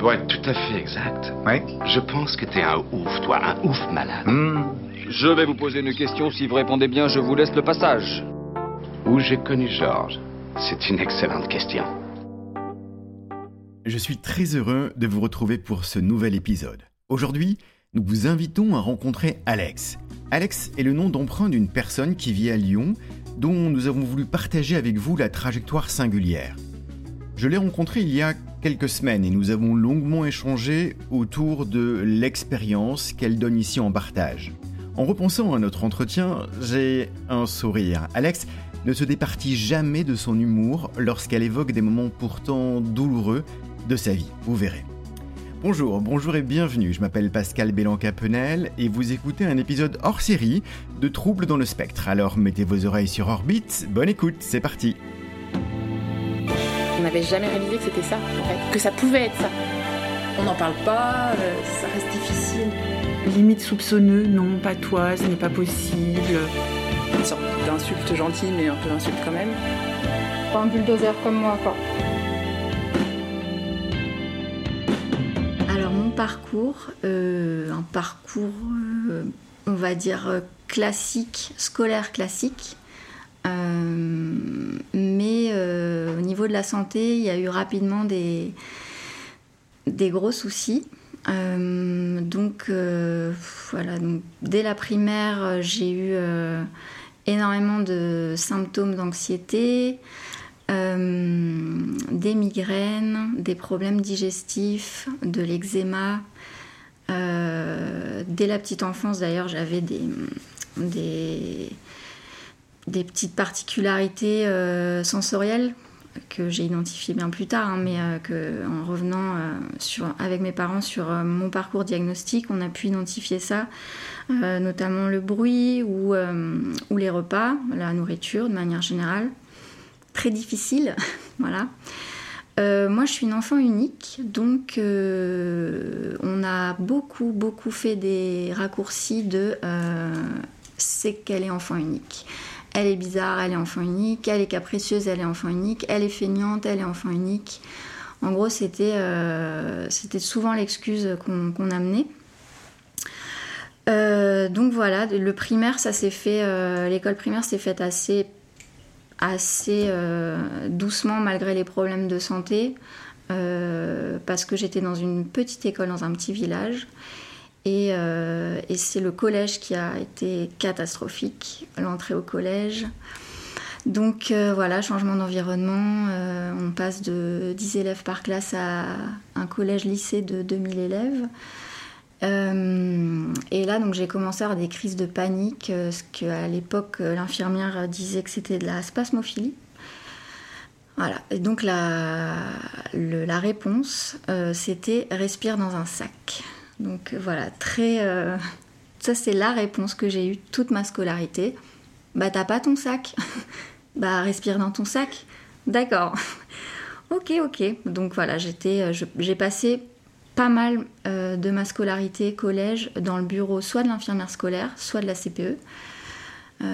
Pour être tout à fait exact, Ouais. je pense que t'es un ouf, toi, un ouf malade. Hmm. Je vais vous poser une question. Si vous répondez bien, je vous laisse le passage. Où j'ai connu Georges? C'est une excellente question. Je suis très heureux de vous retrouver pour ce nouvel épisode. Aujourd'hui, nous vous invitons à rencontrer Alex. Alex est le nom d'emprunt d'une personne qui vit à Lyon, dont nous avons voulu partager avec vous la trajectoire singulière. Je l'ai rencontré il y a quelques semaines et nous avons longuement échangé autour de l'expérience qu'elle donne ici en partage. En repensant à notre entretien, j'ai un sourire. Alex ne se départit jamais de son humour lorsqu'elle évoque des moments pourtant douloureux de sa vie, vous verrez. Bonjour, bonjour et bienvenue, je m'appelle Pascal Bélan-Capenel et vous écoutez un épisode hors série de Troubles dans le spectre. Alors mettez vos oreilles sur orbite, bonne écoute, c'est parti On n'avait jamais réalisé que c'était ça, en fait, que ça pouvait être ça. On n'en parle pas, euh, ça reste difficile. Limite soupçonneux, non, pas toi, ce n'est pas possible. Une sorte d'insulte gentille, mais un peu d'insulte quand même. Pas un bulldozer comme moi, quoi. Alors mon parcours, euh, un parcours, euh, on va dire classique, scolaire classique. Euh, mais euh, au niveau de la santé, il y a eu rapidement des, des gros soucis. Euh, donc voilà, donc, dès la primaire, j'ai eu énormément de symptômes d'anxiété, des migraines, des problèmes digestifs, de l'eczéma. Dès la petite enfance, d'ailleurs, j'avais des, des, des petites particularités euh, sensorielles que j'ai identifiées bien plus tard, hein, mais euh, que, en revenant euh, avec mes parents sur mon parcours diagnostic, on a pu identifier ça, notamment le bruit ou, les repas, la nourriture de manière générale. Très difficile, voilà. Moi, je suis une enfant unique, donc on a beaucoup, beaucoup fait des raccourcis de c'est qu'elle est enfant unique. Elle est bizarre, elle est enfant unique. Elle est capricieuse, elle est enfant unique. Elle est feignante, elle est enfant unique. En gros, c'était euh, souvent l'excuse qu'on amenait. Euh, donc voilà, le primaire, ça s'est fait. euh, L'école primaire s'est faite assez doucement malgré les problèmes de santé parce que j'étais dans une petite école dans un petit village et, euh, et c'est le collège qui a été catastrophique, l'entrée au collège. Donc euh, voilà, changement d'environnement, euh, on passe de 10 élèves par classe à un collège-lycée de 2000 élèves. Et là, donc, j'ai commencé à avoir des crises de panique, ce qu'à l'époque, l'infirmière disait que c'était de la spasmophilie. Voilà, et donc la, réponse, c'était respire dans un sac. Donc euh, voilà, très. euh, ça, c'est la réponse que j'ai eue toute ma scolarité. Bah, t'as pas ton sac Bah, respire dans ton sac. D'accord. ok, ok. Donc voilà, j'étais, euh, j'ai passé pas mal de ma scolarité collège dans le bureau soit de l'infirmière scolaire, soit de la CPE.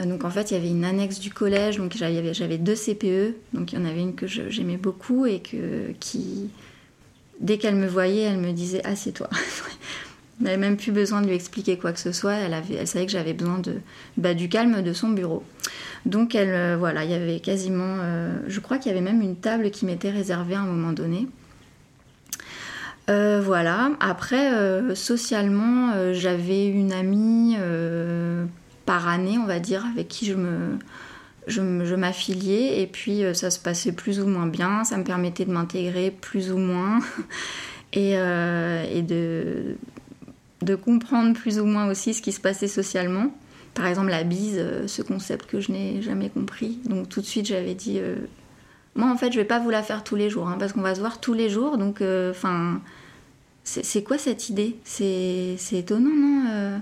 Donc en fait, il y avait une annexe du collège, donc j'avais, j'avais deux CPE, donc il y en avait une que j'aimais beaucoup et que, qui, dès qu'elle me voyait, elle me disait assieds-toi. Elle n'avait même plus besoin de lui expliquer quoi que ce soit, elle, avait, elle savait que j'avais besoin de, bah, du calme de son bureau. Donc elle, euh, voilà, il y avait quasiment, euh, je crois qu'il y avait même une table qui m'était réservée à un moment donné. Euh, voilà. Après, socialement, j'avais une amie par année, on va dire, avec qui je me, je, m'affiliais. Et puis, euh, ça se passait plus ou moins bien. Ça me permettait de m'intégrer plus ou moins. Et, euh, de, comprendre plus ou moins aussi ce qui se passait socialement. Par exemple, la bise, euh, ce concept que je n'ai jamais compris. Donc, tout de suite, j'avais dit. moi, en fait, je vais pas vous la faire tous les jours, hein, parce qu'on va se voir tous les jours. Donc, enfin, c'est quoi cette idée? C'est étonnant, non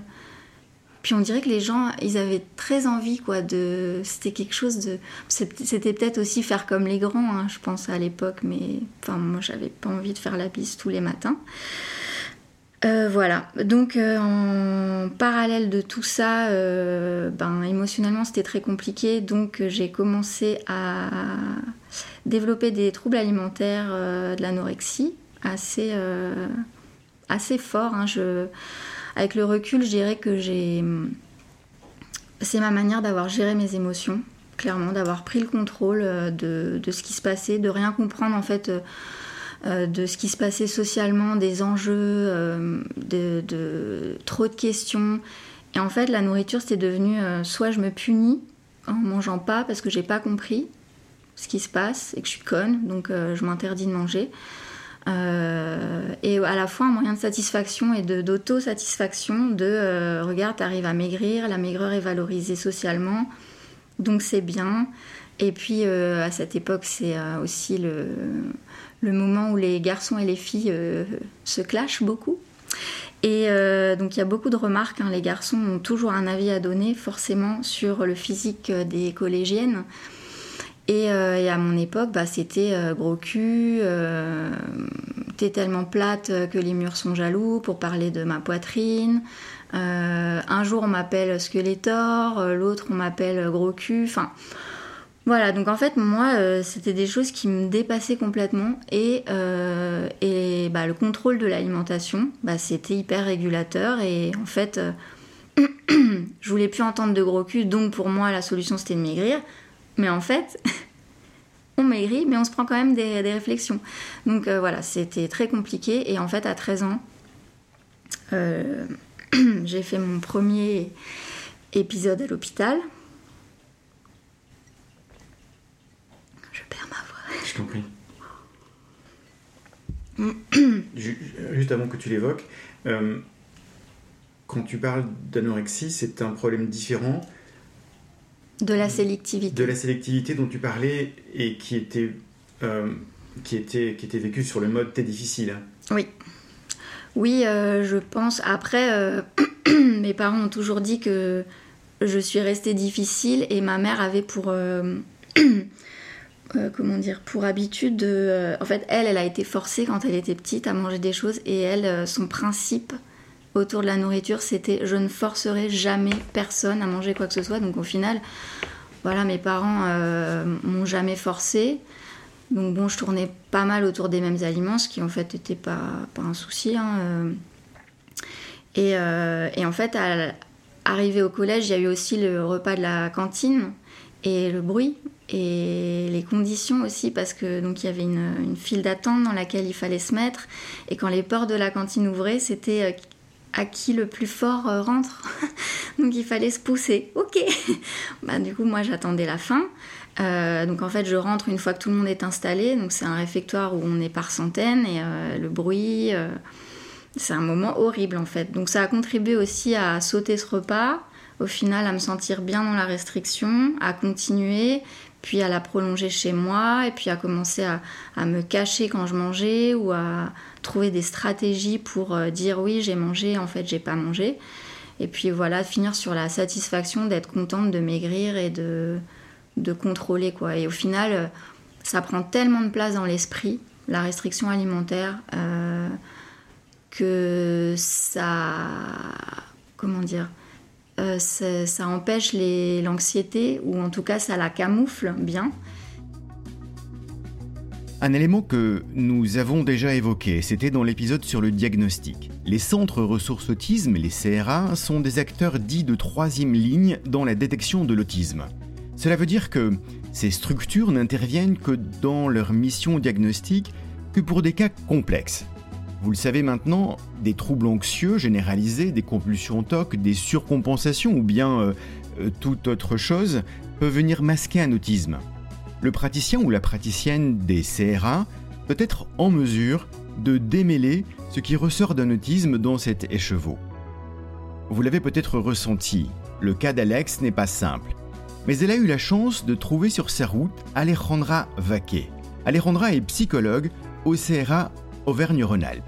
Puis on dirait que les gens, ils avaient très envie, quoi, de. C'était quelque chose de. C'était peut-être aussi faire comme les grands, hein, je pense, à l'époque, mais. Enfin, moi, j'avais pas envie de faire la bise tous les matins. Euh, voilà, donc euh, en parallèle de tout ça, euh, ben, émotionnellement c'était très compliqué, donc j'ai commencé à développer des troubles alimentaires, de l'anorexie assez, assez fort. hein. Je, avec le recul, je dirais que j'ai. C'est ma manière d'avoir géré mes émotions, clairement, d'avoir pris le contrôle euh, de, ce qui se passait, de rien comprendre en fait. euh, euh, de ce qui se passait socialement, des enjeux, de, trop de questions. Et en fait, la nourriture, c'était devenu soit je me punis en mangeant pas parce que j'ai pas compris ce qui se passe et que je suis conne, donc je m'interdis de manger. Euh, et à la fois un moyen de satisfaction et de- d'auto-satisfaction de euh, regarde, t'arrives à maigrir, la maigreur est valorisée socialement, donc c'est bien. Et puis euh, à cette époque, c'est euh, aussi le, le moment où les garçons et les filles se clashent beaucoup. Et donc il y a beaucoup de remarques. hein. Les garçons ont toujours un avis à donner, forcément, sur le physique des collégiennes. Et, euh, et à mon époque, bah, c'était euh, gros cul, euh, t'es tellement plate que les murs sont jaloux pour parler de ma poitrine. Un jour on m'appelle euh, l'autre on m'appelle gros cul. Enfin, voilà, donc en fait, moi, c'était des choses qui me dépassaient complètement. Et, bah, le contrôle de l'alimentation, bah, c'était hyper régulateur. Et en fait, je voulais plus entendre de gros cul. Donc pour moi, la solution, c'était de maigrir. Mais en fait, on maigrit, mais on se prend quand même des, des réflexions. Donc euh, voilà, c'était très compliqué. Et en fait, à 13 ans, euh, j'ai fait mon premier épisode à l'hôpital. Je perds ma voix. Je t'en prie. Ju- Juste avant que tu l'évoques, euh, quand tu parles d'anorexie, c'est un problème différent De la sélectivité. de la sélectivité dont tu parlais et qui était, euh, qui était, qui était vécue sur le mode t'es difficile. Oui. Oui, euh, je pense. Après, euh, mes parents ont toujours dit que je suis restée difficile et ma mère avait pour. comment dire Pour habitude de. en fait, elle, elle a été forcée quand elle était petite à manger des choses et elle, son principe autour de la nourriture, c'était je ne forcerai jamais personne à manger quoi que ce soit. Donc au final, voilà, mes parents euh, m'ont jamais forcée. Donc bon, je tournais pas mal autour des mêmes aliments, ce qui en fait n'était pas, pas un souci. hein, euh. Et, euh, et en fait, à arrivé au collège, il y a eu aussi le repas de la cantine et le bruit et les conditions aussi parce que donc il y avait une, une file d'attente dans laquelle il fallait se mettre et quand les portes de la cantine ouvraient, c'était euh, à qui le plus fort euh, rentre. donc il fallait se pousser. Ok. bah, du coup, moi j'attendais la fin. Euh, donc en fait, je rentre une fois que tout le monde est installé. Donc c'est un réfectoire où on est par centaines et euh, le bruit, c'est un moment horrible en fait. Donc ça a contribué aussi à sauter ce repas, au final à me sentir bien dans la restriction, à continuer, puis à la prolonger chez moi et puis à commencer à me cacher quand je mangeais ou à trouver des stratégies pour euh, dire oui j'ai mangé, en fait j'ai pas mangé. Et puis voilà, finir sur la satisfaction d'être contente de maigrir et de, de contrôler quoi. Et au final, euh, ça prend tellement de place dans l'esprit, la restriction alimentaire, euh, que ça, comment dire, ça, ça empêche l'anxiété ou en tout cas ça la camoufle bien. Un élément que nous avons déjà évoqué, c'était dans l'épisode sur le diagnostic. Les centres ressources autisme, les CRA, sont des acteurs dits de troisième ligne dans la détection de l'autisme. Cela veut dire que ces structures n'interviennent que dans leur mission diagnostique que pour des cas complexes. Vous le savez maintenant, des troubles anxieux généralisés, des compulsions TOC, des surcompensations ou bien euh, euh, toute autre chose peuvent venir masquer un autisme le praticien ou la praticienne des CRA peut être en mesure de démêler ce qui ressort d'un autisme dans cet écheveau. Vous l'avez peut-être ressenti, le cas d'Alex n'est pas simple, mais elle a eu la chance de trouver sur sa route Alejandra Vaquet. Alejandra est psychologue au CRA Auvergne-Rhône-Alpes.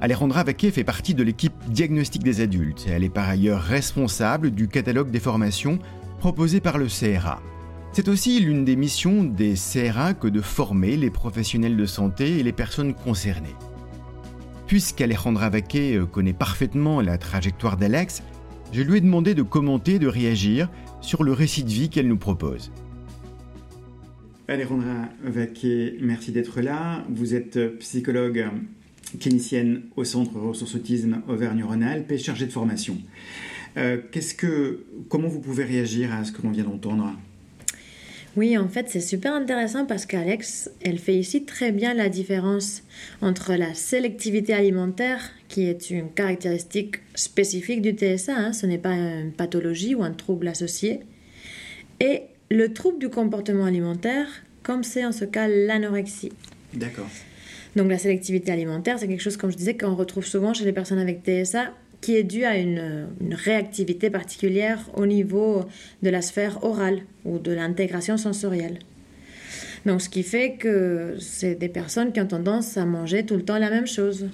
Alejandra Vaquet fait partie de l'équipe diagnostic des adultes elle est par ailleurs responsable du catalogue des formations proposé par le CRA. C'est aussi l'une des missions des CRA que de former les professionnels de santé et les personnes concernées. Puisqu'Alejandra Vaquet euh, connaît parfaitement la trajectoire d'Alex, je lui ai demandé de commenter, de réagir sur le récit de vie qu'elle nous propose. Alejandra Vaquet, merci d'être là. Vous êtes psychologue clinicienne au Centre Ressources Autisme Auvergne-Rhône-Alpes chargée de formation. Euh, comment vous pouvez réagir à ce que l'on vient d'entendre? Oui, en fait, c'est super intéressant parce qu'Alex, elle fait ici très bien la différence entre la sélectivité alimentaire, qui est une caractéristique spécifique du TSA, hein, ce n'est pas une pathologie ou un trouble associé, et le trouble du comportement alimentaire, comme c'est en ce cas l'anorexie. D'accord. Donc la sélectivité alimentaire, c'est quelque chose, comme je disais, qu'on retrouve souvent chez les personnes avec TSA, qui est due à une, réactivité particulière au niveau de la sphère orale ou de l'intégration sensorielle. Donc ce qui fait que c'est des personnes qui ont tendance à manger tout le temps la même chose.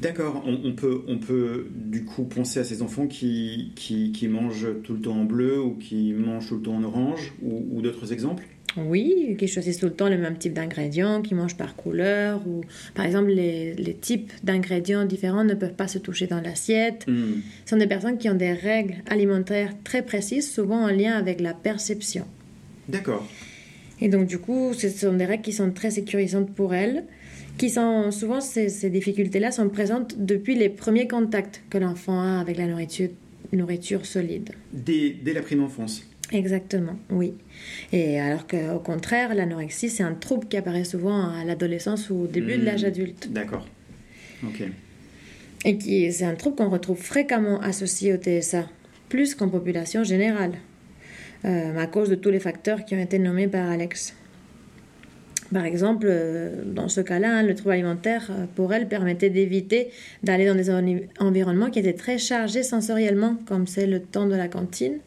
D'accord, on, peut, on peut du coup penser à ces enfants qui, qui, mangent tout le temps en bleu ou qui mangent tout le temps en orange ou d'autres exemples? Oui, qui choisissent tout le temps le même type d'ingrédients, qui mangent par couleur, ou par exemple les, les types d'ingrédients différents ne peuvent pas se toucher dans l'assiette. Hmm. Ce sont des personnes qui ont des règles alimentaires très précises, souvent en lien avec la perception. D'accord. Et donc du coup, ce sont des règles qui sont très sécurisantes pour elles, qui sont souvent ces, ces difficultés-là sont présentes depuis les premiers contacts que l'enfant a avec la nourriture, nourriture solide. Dès, dès la prime enfance. Exactement, oui. Et alors qu'au contraire, l'anorexie, c'est un trouble qui apparaît souvent à l'adolescence ou au début de l'âge hmm. adulte. D'accord. Ok. Et qui, c'est un trouble qu'on retrouve fréquemment associé au TSA, plus qu'en population générale, euh, à cause de tous les facteurs qui ont été nommés par Alex. Par exemple, euh, dans ce cas-là, hein, le trouble alimentaire, euh, pour elle, permettait d'éviter d'aller dans des environnements qui étaient très chargés sensoriellement, comme c'est le temps de la cantine,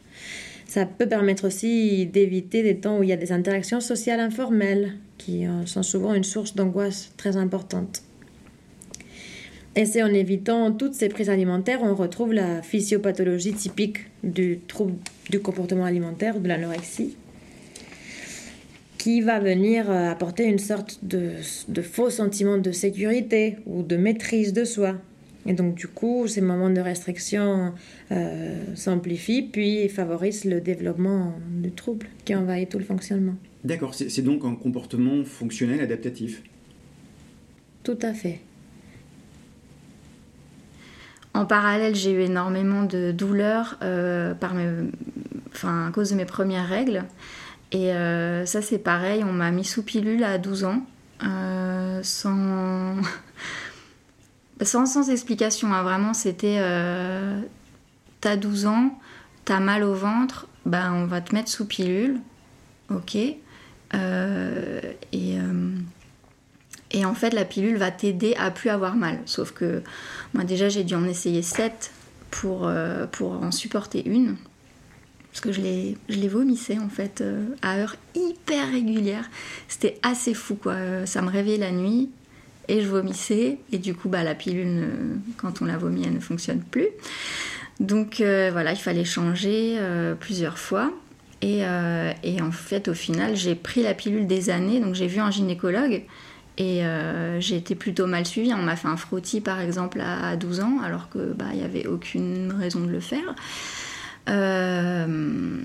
ça peut permettre aussi d'éviter des temps où il y a des interactions sociales informelles, qui euh, sont souvent une source d'angoisse très importante. Et c'est en évitant toutes ces prises alimentaires, on retrouve la physiopathologie typique du trouble du comportement alimentaire, de l'anorexie, qui va venir euh, apporter une sorte de, de faux sentiment de sécurité ou de maîtrise de soi, et donc, du coup, ces moments de restriction euh, s'amplifient, puis favorisent le développement du trouble qui envahit tout le fonctionnement. D'accord, c'est donc un comportement fonctionnel adaptatif Tout à fait. En parallèle, j'ai eu énormément de douleurs euh, par mes... enfin, à cause de mes premières règles. Et euh, ça, c'est pareil, on m'a mis sous pilule à 12 ans, sans sans, explication, hein, vraiment, c'était euh, t'as 12 ans, t'as mal au ventre, ben on va te mettre sous pilule, ok. Euh, et, euh, et en fait, la pilule va t'aider à plus avoir mal. Sauf que moi, déjà, j'ai dû en essayer 7 pour, en supporter une. Parce que je les, vomissais en fait à heure hyper régulière. C'était assez fou quoi. Ça me réveillait la nuit et je vomissais. Et du coup, bah, la pilule, quand on la vomit, elle ne fonctionne plus. Donc euh, voilà, il fallait changer euh, plusieurs fois. Euh, et, en fait, au final, j'ai pris la pilule des années. Donc j'ai vu un gynécologue et j'ai été plutôt mal suivie. On m'a fait un frottis, par exemple, à 12 ans, alors qu'il bah, n'y avait aucune raison de le faire. Euh,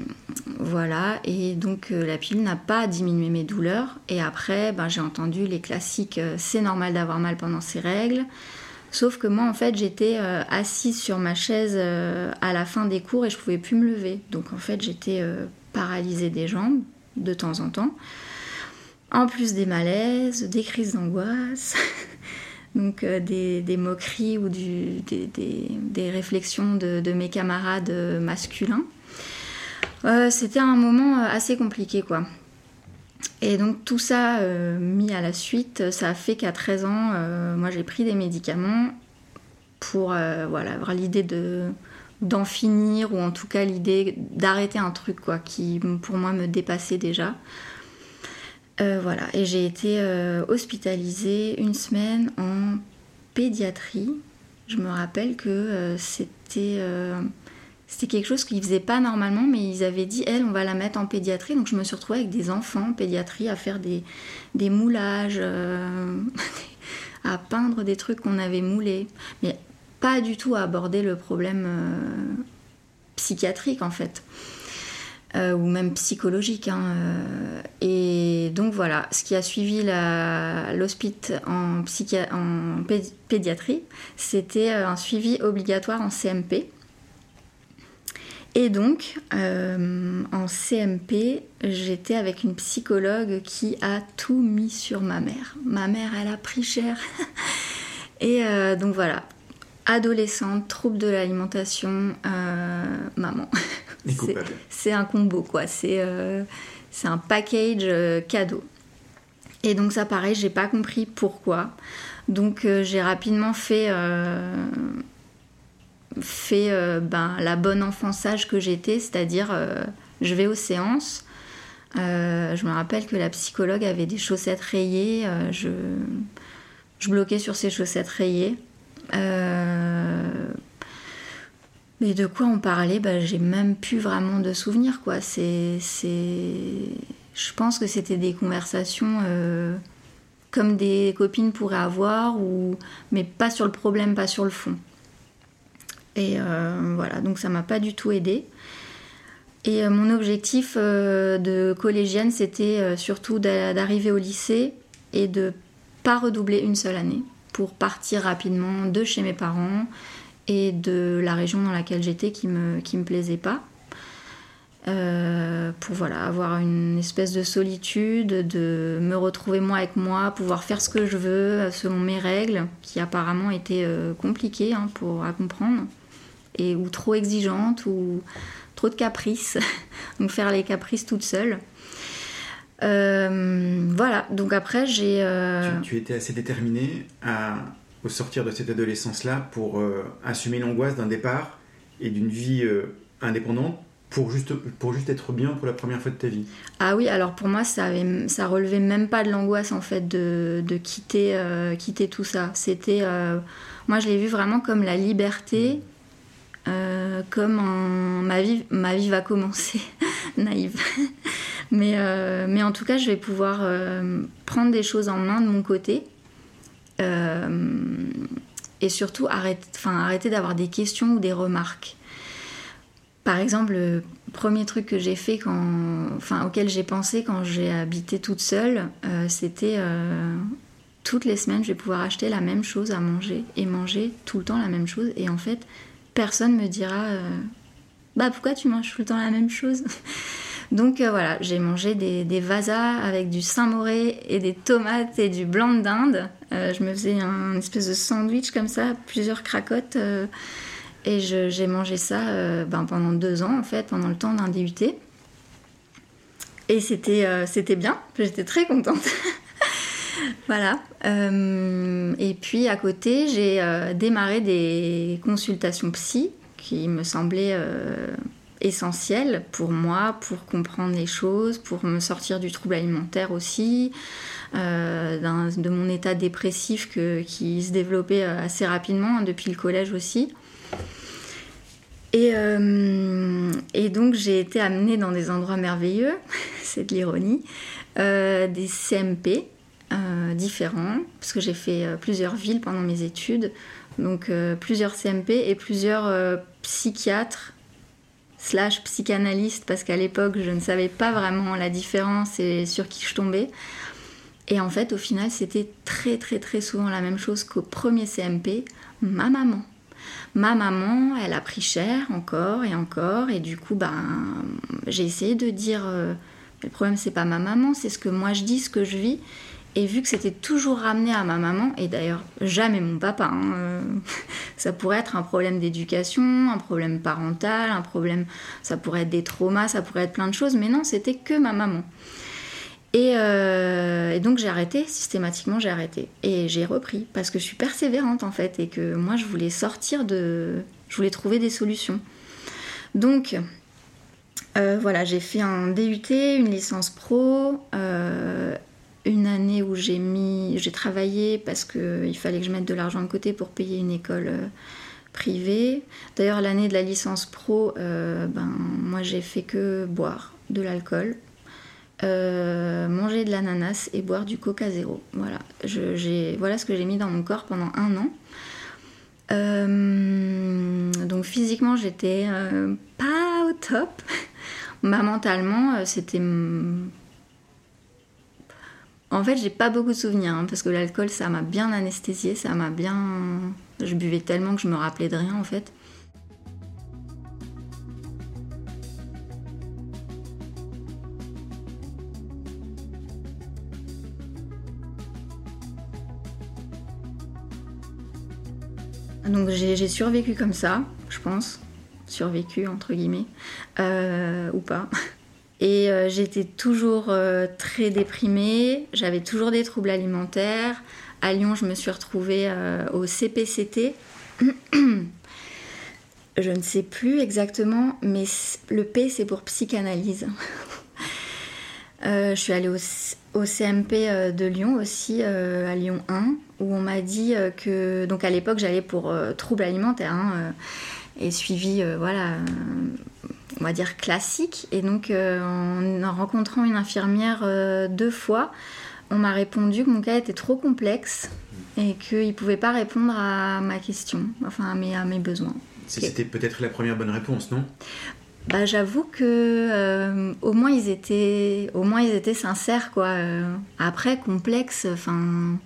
voilà, et donc euh, la pilule n'a pas diminué mes douleurs. Et après, ben, j'ai entendu les classiques euh, c'est normal d'avoir mal pendant ces règles. Sauf que moi, en fait, j'étais assise sur ma chaise à la fin des cours et je pouvais plus me lever. Donc en fait, j'étais paralysée des jambes de temps en temps. En plus des malaises, des crises d'angoisse. donc euh, des, moqueries ou des, réflexions de, mes camarades masculins. Euh, c'était un moment euh, assez compliqué quoi. Et donc tout ça mis à la suite, ça a fait qu'à 13 ans, moi j'ai pris des médicaments pour voilà, avoir l'idée de d'en finir ou en tout cas l'idée d'arrêter un truc quoi qui pour moi me dépassait déjà. Euh, voilà, et j'ai été euh, hospitalisée une semaine en pédiatrie. Je me rappelle que euh, c'était quelque chose qu'ils faisaient pas normalement, mais ils avaient dit, elle, on va la mettre en pédiatrie. Donc je me suis retrouvée avec des enfants en pédiatrie à faire des, des moulages, à peindre des trucs qu'on avait moulés. Mais pas du tout à aborder le problème psychiatrique en fait. Euh, ou même psychologique. hein, euh, et donc voilà, ce qui a suivi l'hospite en, en pé- pédiatrie, c'était euh, un suivi obligatoire en CMP. Et donc, en CMP, j'étais avec une psychologue qui a tout mis sur ma mère. Ma mère, elle a pris cher. Et donc voilà, adolescente, trouble de l'alimentation, euh, maman. C'est- un combo, quoi. C'est euh, un package euh, cadeau. Et donc ça, pareil, j'ai pas compris pourquoi. Donc j'ai rapidement fait, fait ben, la bonne enfant sage que j'étais, c'est-à-dire je vais aux séances. Je me rappelle que la psychologue avait des chaussettes rayées. je, je bloquais sur ces chaussettes rayées. Euh, mais de quoi on parlait, bah, j'ai même plus vraiment de souvenirs, quoi. C'est. Je pense que c'était des conversations euh, comme des copines pourraient avoir, ou... mais pas sur le problème, pas sur le fond. Et euh, voilà, donc ça m'a pas du tout aidé. Et mon objectif de collégienne, c'était surtout d'a- d'arriver au lycée et de pas redoubler une seule année pour partir rapidement de chez mes parents et de la région dans laquelle j'étais qui me, me plaisait pas. Euh, pour voilà, avoir une espèce de solitude, de me retrouver moi avec moi, pouvoir faire ce que je veux euh, selon mes règles, qui apparemment étaient euh, compliquées hein, pour, à comprendre, ou trop exigeantes, ou trop de caprices, donc faire les caprices toute seule. Euh, voilà, donc après j'ai... euh, Tu, tu étais assez déterminé à, au sortir de cette adolescence-là pour euh, assumer l'angoisse d'un départ et d'une vie indépendante pour juste, pour juste être bien pour la première fois de ta vie. Ah oui, alors pour moi, ça, avait, ça relevait même pas de l'angoisse en fait de, de quitter, euh, quitter tout ça. C'était, euh, moi, je l'ai vu vraiment comme la liberté, euh, comme un- ma vie, ma vie va commencer, naïve. Mais, euh, mais en tout cas, je vais pouvoir euh, prendre des choses en main de mon côté. Euh, et surtout arrêter, d'avoir des questions ou des remarques. Par exemple, le premier truc que j'ai fait enfin, auquel j'ai pensé quand j'ai habité toute seule, c'était toutes les semaines, je vais pouvoir acheter la même chose à manger et manger tout le temps la même chose. Et en fait, personne me dira, bah pourquoi tu manges tout le temps la même chose? Donc euh, voilà, j'ai mangé des, des vasas avec du Saint-Moré et des tomates et du blanc de dinde. Euh, je me faisais un espèce de sandwich comme ça, plusieurs cracottes. euh, et j'ai mangé ça ben, pendant deux ans, en fait, pendant le temps d'un DUT. Et c'était bien, j'étais très contente. voilà. Et puis à côté, j'ai démarré des consultations psy qui me semblaient essentielles pour moi, pour comprendre les choses, pour me sortir du trouble alimentaire aussi, euh, de mon état dépressif qui se développait euh, assez rapidement hein, depuis le collège aussi. Et, euh, et donc j'ai été amenée dans des endroits merveilleux, c'est de l'ironie, des CMP différents, parce que j'ai fait plusieurs villes pendant mes études, donc plusieurs CMP et plusieurs psychiatres slash psychanalystes, parce qu'à l'époque je ne savais pas vraiment la différence et sur qui je tombais. Et en fait au final c'était très très très souvent la même chose qu'au premier CMP, ma maman ma maman, elle a pris cher encore et encore, et du coup, ben, j'ai essayé de dire, euh, le problème c'est pas ma maman, c'est ce que moi je dis, ce que je vis. Et vu que c'était toujours ramené à ma maman, et d'ailleurs jamais mon papa, hein, euh, ça pourrait être un problème d'éducation, un problème parental, un problème, ça pourrait être des traumas, ça pourrait être plein de choses, mais non, c'était que ma maman. Et, euh, et donc j'ai arrêté, systématiquement j'ai arrêté. Et j'ai repris, parce que je suis persévérante en fait, et que moi je voulais sortir de... Je voulais trouver des solutions. Donc euh, voilà, j'ai fait un DUT, une licence pro, une année où j'ai mis... J'ai travaillé parce qu'il fallait que je mette de l'argent de côté pour payer une école euh, privée. D'ailleurs l'année de la licence pro, euh, ben, moi j'ai fait que boire de l'alcool. Euh, manger de l'ananas et boire du coca zéro. Voilà, ce que j'ai mis dans mon corps pendant un an. Donc physiquement, j'étais pas au top. Mentalement, c'était. En fait, j'ai pas beaucoup de souvenirs hein, parce que l'alcool, ça m'a bien anesthésié, ça m'a bien. Je buvais tellement que je me rappelais de rien en fait. Donc j'ai j'ai survécu comme ça, je pense. Survécu, entre guillemets. Euh, ou pas. Et euh, j'étais toujours euh, très déprimée, j'avais toujours des troubles alimentaires. À Lyon, je me suis retrouvée euh, au CPCT. je ne sais plus exactement, mais le P, c'est pour psychanalyse. Je suis allée au, CMP de Lyon aussi, à Lyon 1, où on m'a dit que. Donc à l'époque, j'allais pour troubles alimentaires, hein, et suivi, euh, voilà, euh, on va dire classique. Et donc, euh, en, en rencontrant une infirmière deux fois, on m'a répondu que mon cas était trop complexe et qu'il ne pouvait pas répondre à ma question, enfin à mes, à mes besoins. C'était peut-être la première bonne réponse, non? Bah, j'avoue que euh, au moins ils étaient, au moins ils étaient sincères quoi. Euh, après complexe, enfin.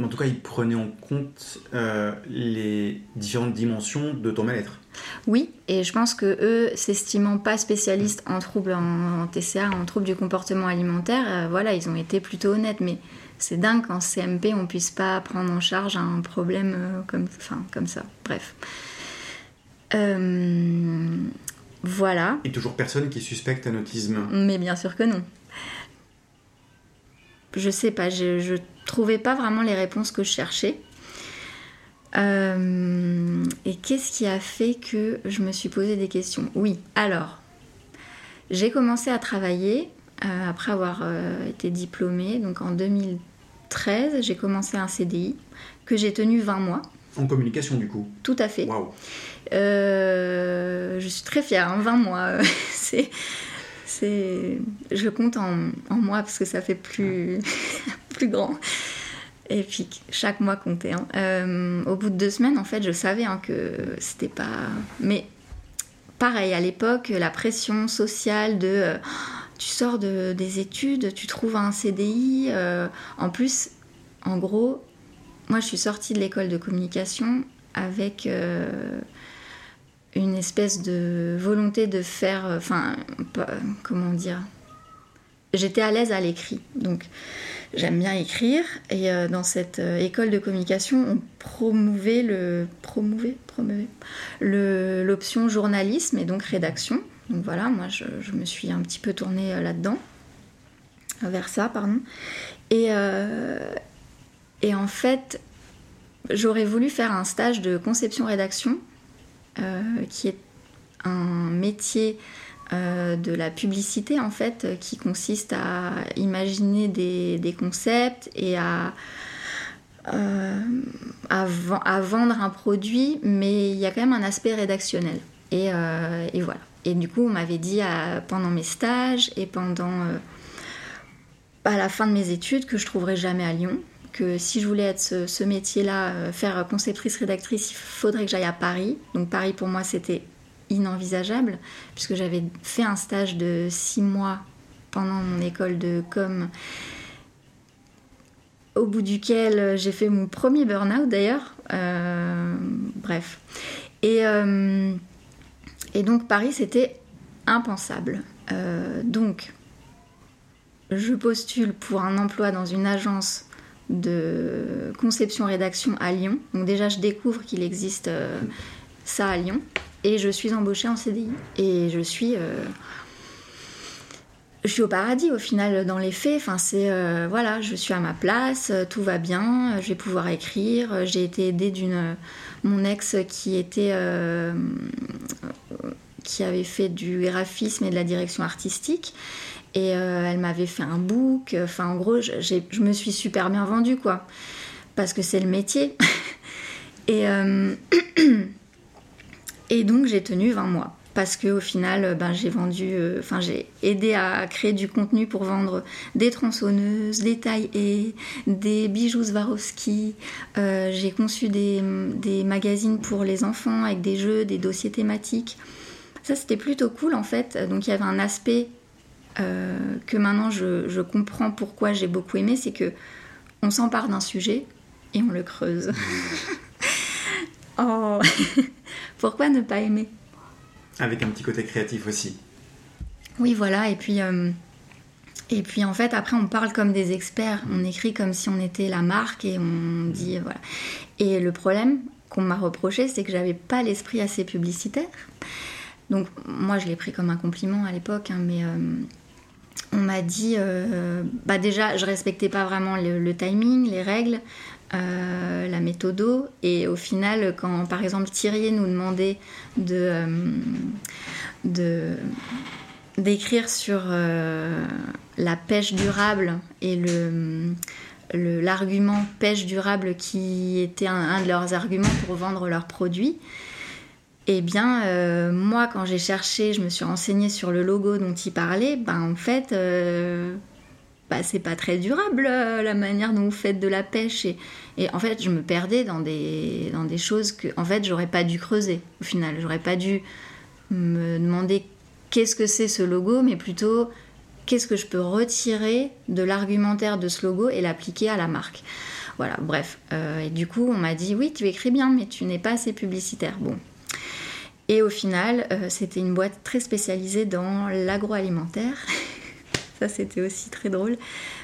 En tout cas, il prenait en compte euh, les différentes dimensions de ton mal-être. Oui, et je pense que eux, s'estimant pas spécialistes en troubles en, en TCA, en troubles du comportement alimentaire, euh, voilà, ils ont été plutôt honnêtes. Mais c'est dingue qu'en CMP, on puisse pas prendre en charge un problème euh, comme, enfin, comme ça. Bref. Voilà. Et toujours personne qui suspecte un autisme. Mais bien sûr que non. Je sais pas, je, je trouvais pas vraiment les réponses que je cherchais. Euh, et qu'est-ce qui a fait que je me suis posé des questions? Oui, alors, j'ai commencé à travailler euh, après avoir euh, été diplômée. Donc en 2013, j'ai commencé un CDI que j'ai tenu 20 mois. En communication, du coup? Tout à fait. Waouh. Euh, je suis très fière, hein, 20 mois. euh, c'est, c'est, je compte en, en mois parce que ça fait plus, plus grand. Et puis chaque mois comptait. hein. Euh, au bout de deux semaines, en fait, je savais hein, que c'était pas. Mais pareil, à l'époque, la pression sociale de. euh, tu sors de, des études, tu trouves un CDI. euh, en plus, en gros, moi, je suis sortie de l'école de communication avec une espèce de volonté de faire, euh, enfin, comment dire, j'étais à l'aise à l'écrit, donc j'aime bien écrire. Et euh, dans cette euh, école de communication, on promouvait le, promouvait, l'option journalisme et donc rédaction. Donc voilà, moi, je, me suis un petit peu tournée là-dedans, vers ça, pardon. Et, et en fait, j'aurais voulu faire un stage de conception-rédaction, euh, qui est un métier euh, de la publicité, en fait, euh, qui consiste à imaginer des, concepts et à, euh, à, ven- à vendre un produit, mais il y a quand même un aspect rédactionnel. Et, euh, voilà. Et du coup, on m'avait dit pendant mes stages et pendant euh, à la fin de mes études que je trouverais jamais à Lyon, que si je voulais être ce, métier-là, euh, faire conceptrice rédactrice, il faudrait que j'aille à Paris. Donc Paris pour moi c'était inenvisageable puisque j'avais fait un stage de six mois pendant mon école de com au bout duquel euh, j'ai fait mon premier burn-out d'ailleurs. Euh, bref. Et, et donc Paris c'était impensable. Donc je postule pour un emploi dans une agence de conception-rédaction à Lyon. Donc déjà, je découvre qu'il existe euh, ça à Lyon. Et je suis embauchée en CDI. Et je suis... euh, je suis au paradis au final dans les faits. Euh, voilà, je suis à ma place, tout va bien, je vais pouvoir écrire. J'ai été aidée d'une mon ex qui était qui avait fait du graphisme et de la direction artistique. Et euh, elle m'avait fait un book. Enfin, en gros, je, me suis super bien vendue, quoi. Parce que c'est le métier. et, euh, et donc, j'ai tenu 20 mois. Parce qu'au final, euh, ben, j'ai vendu, enfin, aidé à créer du contenu pour vendre des tronçonneuses, des tailles des bijoux Swarovski. J'ai conçu des, des magazines pour les enfants avec des jeux, des dossiers thématiques. Ça, c'était plutôt cool en fait. Donc il y avait un aspect euh, que maintenant je, je comprends pourquoi j'ai beaucoup aimé, c'est que on s'empare d'un sujet et on le creuse. oh, pourquoi ne pas aimer? Avec un petit côté créatif aussi. Oui, voilà. Et puis, euh, et puis en fait, après, on parle comme des experts. On écrit comme si on était la marque et on dit voilà. Et le problème qu'on m'a reproché, c'est que j'avais pas l'esprit assez publicitaire. Donc moi, je l'ai pris comme un compliment à l'époque, hein, mais euh, on m'a dit, euh, bah déjà, je respectais pas vraiment le, timing, les règles, euh, la méthodo, et au final, quand par exemple Thierry nous demandait de, euh, d'écrire sur la pêche durable et le l'argument pêche durable qui était un de leurs arguments pour vendre leurs produits, eh bien, euh, moi, quand j'ai cherché, je me suis renseignée sur le logo dont il parlait, ben en fait, euh, bah, c'est pas très durable euh, la manière dont vous faites de la pêche. Et, et en fait, je me perdais dans des, dans des choses que, en fait, j'aurais pas dû creuser au final. J'aurais pas dû me demander qu'est-ce que c'est ce logo, mais plutôt qu'est-ce que je peux retirer de l'argumentaire de ce logo et l'appliquer à la marque. Voilà, bref. Et du coup, on m'a dit oui, tu écris bien, mais tu n'es pas assez publicitaire. Bon. Et au final, euh, c'était une boîte très spécialisée dans l'agroalimentaire. Ça, c'était aussi très drôle.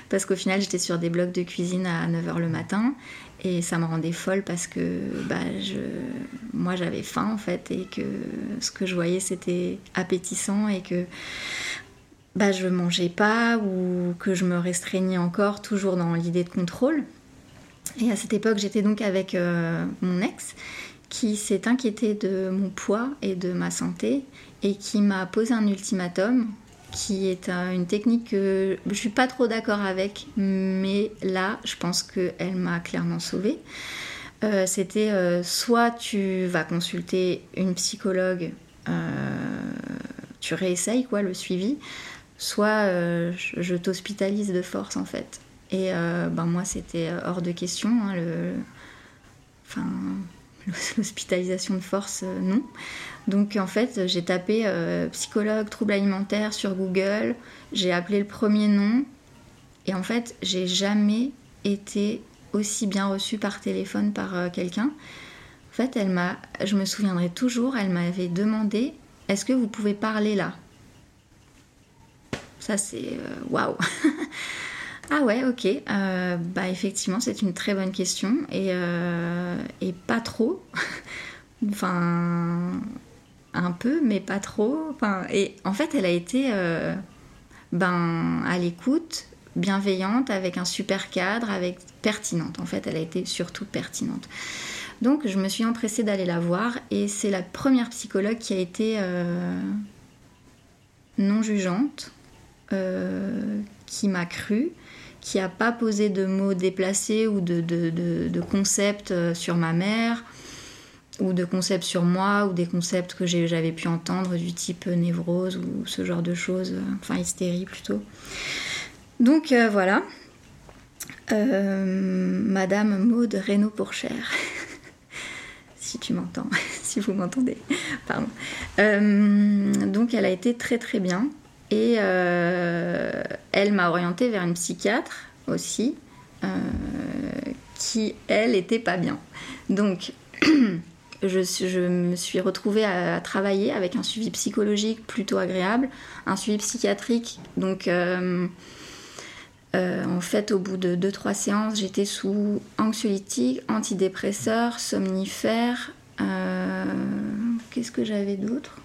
Parce qu'au final, j'étais sur des blogs de cuisine à 9h le matin. Et ça me rendait folle parce que bah, je... moi, j'avais faim, en fait. Et que ce que je voyais, c'était appétissant. Et que bah, je mangeais pas ou que je me restreignais encore, toujours dans l'idée de contrôle. Et à cette époque, j'étais donc avec euh, mon ex qui s'est inquiété de mon poids et de ma santé et qui m'a posé un ultimatum qui est une technique que je suis pas trop d'accord avec, mais là, je pense qu'elle m'a clairement sauvée. Euh, C'était euh, soit tu vas consulter une psychologue, euh, tu réessayes quoi le suivi, soit je, je t'hospitalise de force en fait. Et ben moi, c'était hors de question. hein, le... Enfin, l'hospitalisation de force, euh, non. Donc en fait, j'ai tapé euh, psychologue trouble alimentaire sur Google, j'ai appelé le premier nom, et en fait, j'ai jamais été aussi bien reçue par téléphone par euh, quelqu'un. En fait, elle m'a, je me souviendrai toujours, elle m'avait demandé est-ce que vous pouvez parler là? Ça, c'est waouh Ah ouais, ok. Euh, bah effectivement, c'est une très bonne question et, euh, pas trop. enfin, un peu, mais pas trop. Et en fait, elle a été euh, ben à l'écoute, bienveillante, avec un super cadre, avec pertinente. En fait, elle a été surtout pertinente. Donc, je me suis empressée d'aller la voir et c'est la première psychologue qui a été non jugeante, qui m'a cru, qui n'a pas posé de mots déplacés ou de, de, de- concepts euh, sur ma mère, ou de concepts sur moi, ou des concepts que j'avais pu entendre du type névrose ou ce genre de choses, euh, enfin hystérie plutôt. Donc euh, voilà. Euh, Madame Maude Reynaud pour cher. si tu m'entends, si vous m'entendez, pardon. Euh, donc elle a été très très bien et euh, elle m'a orientée vers une psychiatre aussi euh, qui elle était pas bien. Donc je, me suis retrouvée à, travailler avec un suivi psychologique plutôt agréable, un suivi psychiatrique donc euh, en fait, au bout de 2-3 séances, j'étais sous anxiolytique, antidépresseur, somnifère. Qu'est-ce que j'avais d'autre?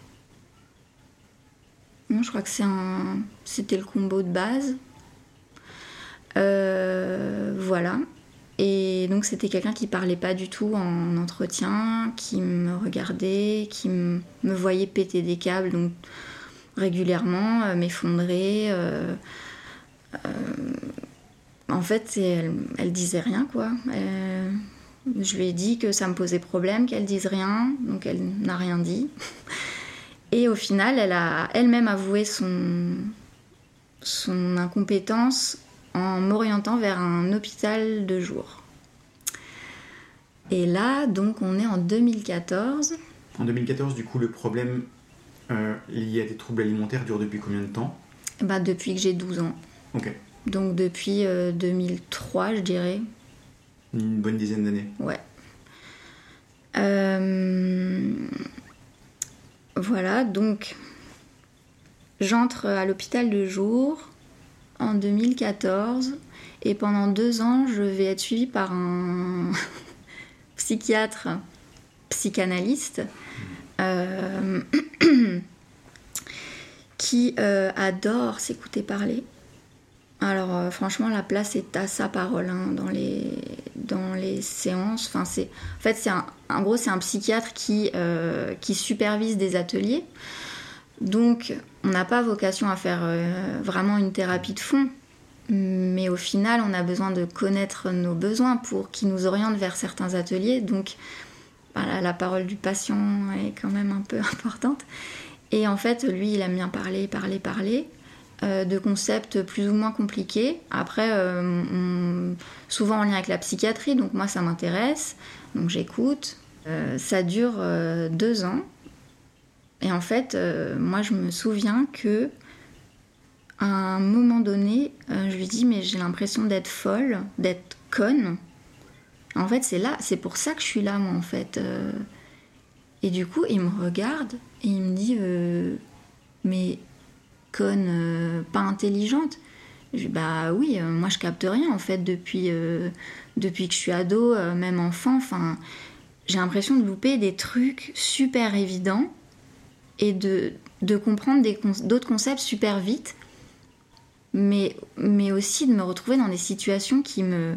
Je crois que c'était le combo de base. Euh, voilà. Et donc, c'était quelqu'un qui parlait pas du tout en entretien, qui me regardait, qui me voyait péter des câbles, régulièrement, euh, m'effondrer. euh, en fait, elle, elle disait rien, quoi. Je lui ai dit que ça me posait problème, qu'elle dise rien, donc elle n'a rien dit. Et au final, elle a elle-même avoué son, son incompétence en m'orientant vers un hôpital de jour. Et là, donc, on est en 2014. En 2014, du coup, le problème euh, liées à des troubles alimentaires durent depuis combien de temps? Bah, Depuis que j'ai 12 ans. Ok. Donc depuis euh, 2003, je dirais. Une bonne dizaine d'années. Ouais. Euh, Voilà, donc j'entre à l'hôpital de jour en 2014 et pendant deux ans, je vais être suivie par un psychiatre psychanalyste euh, qui euh, adore s'écouter parler. Alors euh, franchement, la place est à sa parole hein, dans, les, dans les séances. Enfin, c'est, en fait, c'est un, gros, c'est un psychiatre qui, euh, qui supervise des ateliers. Donc, on n'a pas vocation à faire euh, vraiment une thérapie de fond. Mais au final, on a besoin de connaître nos besoins pour qu'ils nous orientent vers certains ateliers. Donc, voilà, la parole du patient est quand même un peu importante. Et en fait, lui, il aime bien parler, parler, parler euh, de concepts plus ou moins compliqués. Après, euh, souvent en lien avec la psychiatrie, donc moi, ça m'intéresse. Donc j'écoute. Euh, ça dure deux ans. Et en fait, moi, je me souviens que un moment donné, je lui dis mais j'ai l'impression d'être folle, d'être conne. En fait, c'est là, c'est pour ça que je suis là, moi, en fait. Et du coup, il me regarde et il me dit mais conne, euh, pas intelligente. Je bah oui, euh, moi je capte rien en fait depuis euh, depuis que je suis ado, même enfant. Enfin, j'ai l'impression de louper des trucs super évidents et de, de comprendre d'autres concepts super vite, mais, mais aussi de me retrouver dans des situations qui me,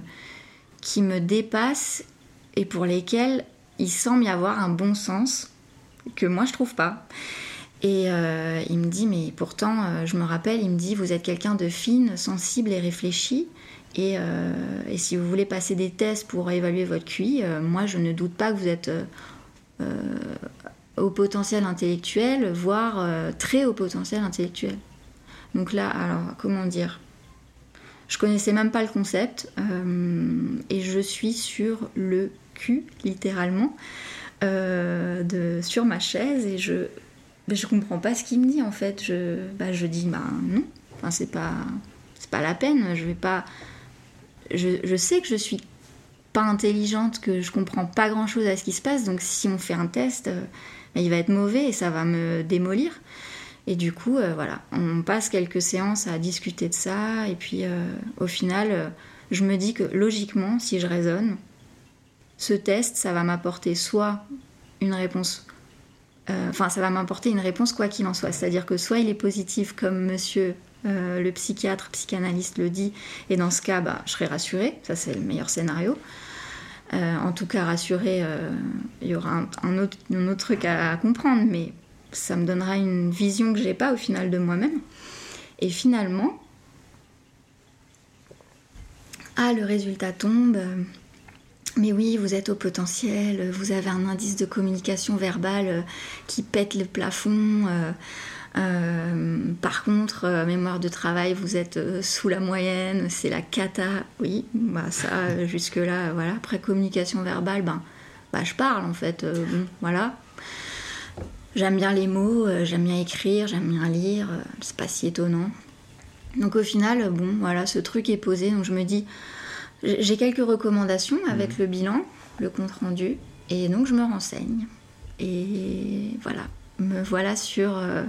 qui me dépassent et pour lesquelles il semble y avoir un bon sens que moi je trouve pas. Et euh, il me dit, mais pourtant, euh, je me rappelle, il me dit, vous êtes quelqu'un de fine, sensible et réfléchi. Et, euh, si vous voulez passer des tests pour évaluer votre QI, moi je ne doute pas que vous êtes au potentiel intellectuel, voire très haut potentiel intellectuel. Donc là, alors, comment dire? Je connaissais même pas le concept et je suis sur le cul, littéralement, sur ma chaise et je, ben, je comprends pas ce qu'il me dit en fait. Je, bah, je dis, bah non, enfin, c'est pas, c'est pas la peine, je vais pas. Je, je sais que je suis pas intelligente, que je comprends pas grand chose à ce qui se passe, donc si on fait un test, euh, ben, il va être mauvais et ça va me démolir. Et du coup, euh, voilà, on passe quelques séances à discuter de ça, et puis euh, au final, je me dis que logiquement, si je raisonne, ce test, ça va m'apporter soit une réponse, enfin, ça va m'apporter une réponse quoi qu'il en soit. C'est-à-dire que soit il est positif, comme monsieur euh, le psychiatre, psychanalyste le dit, et dans ce cas, bah, je serai rassurée, ça c'est le meilleur scénario. Euh, en tout cas, rassurée, euh, il y aura un, un autre, un autre truc à, à comprendre, mais ça me donnera une vision que j'ai pas au final de moi-même. Et finalement, ah, le résultat tombe. Mais oui, vous êtes au potentiel, vous avez un indice de communication verbale euh, qui pète le plafond. euh, euh, par contre, euh, mémoire de travail, vous êtes euh, sous la moyenne, c'est la cata. Oui, bah ça, jusque-là, voilà. Après communication verbale, ben, bah, je parle en fait. bon, voilà. J'aime bien les mots, j'aime bien écrire, j'aime bien lire, c'est pas si étonnant. Donc au final, bon, voilà, ce truc est posé, donc je me dis, j'ai quelques recommandations avec le bilan, le compte rendu, et donc je me renseigne. Et voilà, me voilà sur euh,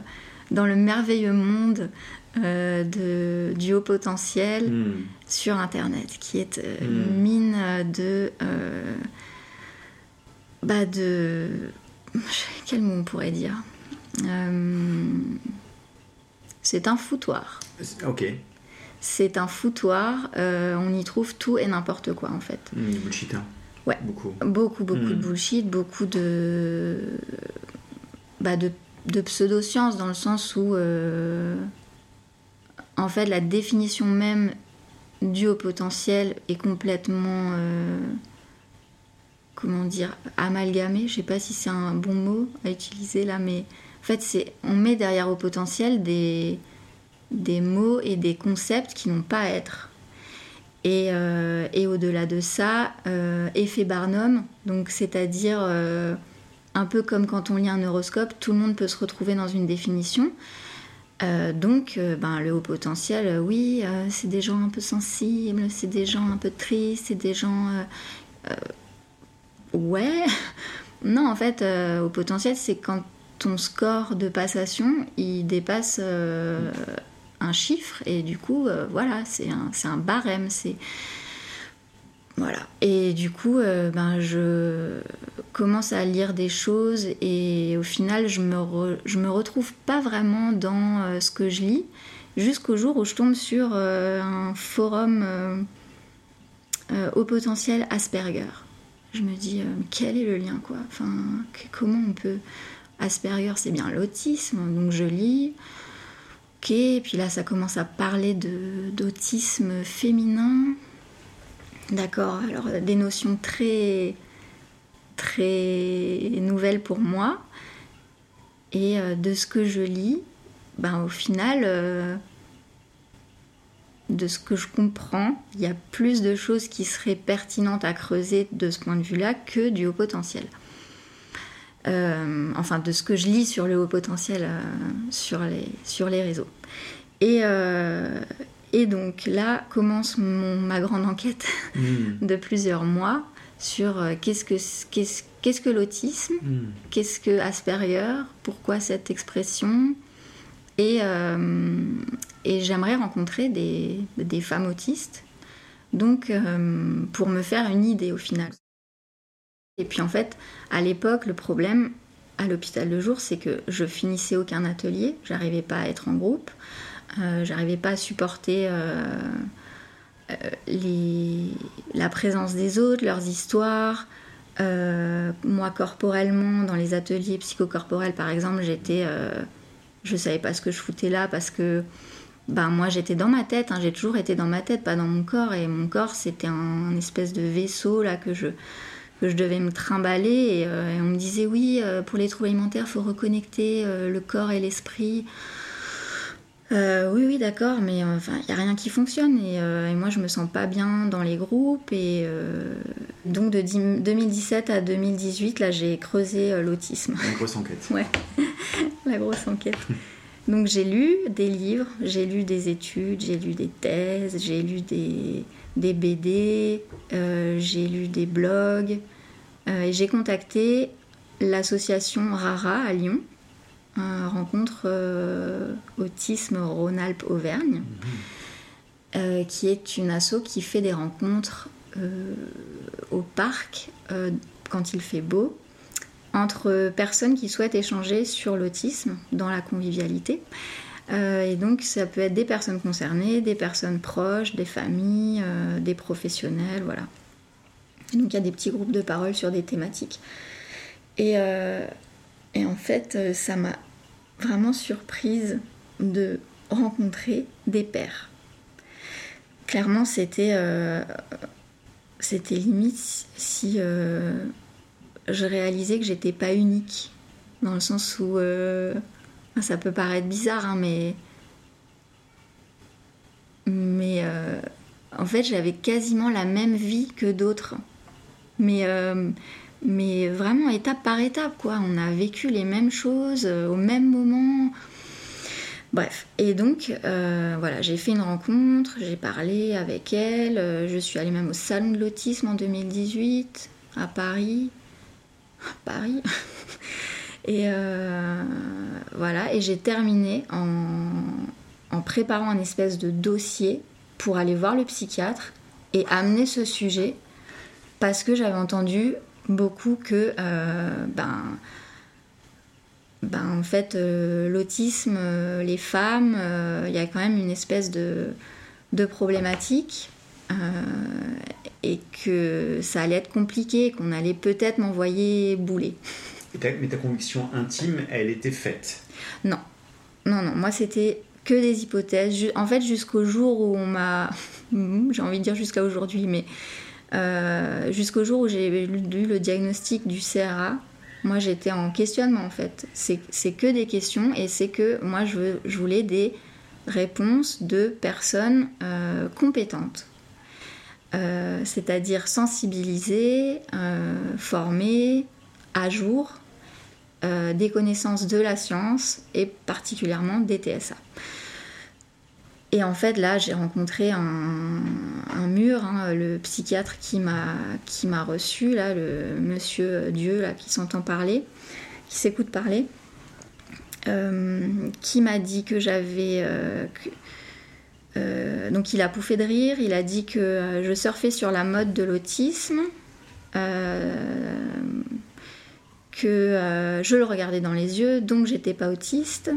dans le merveilleux monde euh, de, du haut potentiel Hmm. sur Internet, qui est euh, Mm. une mine de, euh, bah de, quel mot on pourrait dire? C'est un foutoir. Ok. C'est un foutoir. euh, on y trouve tout et n'importe quoi en fait. Du bullshit, hein. Ouais. Beaucoup. Beaucoup, beaucoup de bullshit, beaucoup de, bah, de, de pseudosciences dans le sens où, euh, en fait, la définition même du haut potentiel est complètement, euh, comment dire, amalgamée. Je sais pas si c'est un bon mot à utiliser là, mais en fait, c'est, on met derrière haut potentiel des, des mots et des concepts qui n'ont pas à être. Et, euh, et au-delà de ça, euh, effet Barnum, donc c'est-à-dire euh, un peu comme quand on lit un horoscope, tout le monde peut se retrouver dans une définition. Donc, ben, le haut potentiel, oui, c'est des gens un peu sensibles, c'est des gens un peu tristes, c'est des gens. ouais. non, en fait, haut potentiel, c'est quand ton score de passation, il dépasse un chiffre, et du coup, voilà, c'est un, un, barème. C'est voilà. Et du coup, euh, ben, je commence à lire des choses et au final, je me, je me retrouve pas vraiment dans euh, ce que je lis jusqu'au jour où je tombe sur euh, un forum au potentiel Asperger. Je me dis, quel est le lien quoi? Enfin, Comment on peut? Asperger, c'est bien l'autisme, donc je lis. Ok, et puis là, ça commence à parler d'autisme féminin. D'accord, alors des notions très très nouvelles pour moi. Et euh, de ce que je lis, ben, au final, euh, de ce que je comprends, il y a plus de choses qui seraient pertinentes à creuser de ce point de vue-là que du haut potentiel. Euh, enfin, de ce que je lis sur le haut potentiel sur, les, sur les réseaux. Et, et donc là commence ma grande enquête hmm. de plusieurs mois sur euh, qu'est-ce que, qu'est-ce, que l'autisme, hmm. qu'est-ce que Asperger, pourquoi cette expression. Et, euh, et j'aimerais rencontrer des, des, femmes autistes, donc euh, pour me faire une idée au final. Et puis en fait, à l'époque, le problème à l'hôpital de jour, c'est que je finissais aucun atelier, j'arrivais pas à être en groupe. Euh, j'arrivais pas à supporter euh, euh, la présence des autres, leurs histoires. moi, corporellement, dans les ateliers psychocorporels, par exemple, j'étais, je savais pas ce que je foutais là parce que ben, moi j'étais dans ma tête, hein, j'ai toujours été dans ma tête, pas dans mon corps, et mon corps c'était un, espèce de vaisseau là que je, que je devais me trimballer, et, et on me disait oui, pour les troubles alimentaires, il faut reconnecter le corps et l'esprit. Euh, oui, oui, d'accord, mais euh, enfin, il n'y a rien qui fonctionne euh, et, moi je me sens pas bien dans les groupes et donc de 2017 à 2018, là j'ai creusé l'autisme. La grosse enquête. ouais, la grosse enquête. Donc j'ai lu des livres, j'ai lu des études, j'ai lu des thèses, j'ai lu des, des BD, j'ai lu des blogs et j'ai contacté l'association RARA à Lyon rencontre euh, Autisme Rhône-Alpes-Auvergne, mhm. euh, qui est une asso qui fait des rencontres euh, au parc quand il fait beau entre personnes qui souhaitent échanger sur l'autisme dans la convivialité. Et donc ça peut être des personnes concernées, des personnes proches, des familles, des professionnels, voilà. donc il y a des petits groupes de parole sur des thématiques. Et, et en fait, ça m'a vraiment surprise de rencontrer des pères. Clairement, c'était euh, c'était limite si euh, je réalisais que j'étais pas unique, dans le sens où euh, ça peut paraître bizarre, hein, mais mais en fait, j'avais quasiment la même vie que d'autres, mais mais vraiment étape par étape, quoi. On a vécu les mêmes choses euh, au même moment. Bref, et donc euh, voilà, j'ai fait une rencontre, j'ai parlé avec elle, euh, je suis allée même au salon de l'autisme en 2018 à Paris. Paris? et voilà, et j'ai terminé en, préparant un espèce de dossier pour aller voir le psychiatre et amener ce sujet parce que j'avais entendu beaucoup que euh, ben, ben, en fait euh, l'autisme, euh, les femmes, il y a quand même une espèce de, de problématique et que ça allait être compliqué, qu'on allait peut-être m'envoyer bouler. Mais ta conviction intime, elle était faite Non, non, non. Moi, c'était que des hypothèses. En fait, jusqu'au jour où on m'a, j'ai envie de dire jusqu'à aujourd'hui, mais euh, jusqu'au jour où j'ai lu le diagnostic du CRA, moi j'étais en questionnement en fait. C'est que des questions et c'est que moi je, je, voulais des réponses de personnes euh, compétentes. Euh, c'est-à-dire sensibilisées, formées, à jour, euh, des connaissances de la science et particulièrement des TSA. Et en fait, là, j'ai rencontré un, mur, hein, le psychiatre qui m'a reçu, là, le monsieur Dieu, qui s'entend parler, qui s'écoute parler, euh, qui m'a dit que j'avais. euh, donc, il a pouffé de rire, il a dit que je surfais sur la mode de l'autisme, que euh, je le regardais dans les yeux, donc j'étais pas autiste.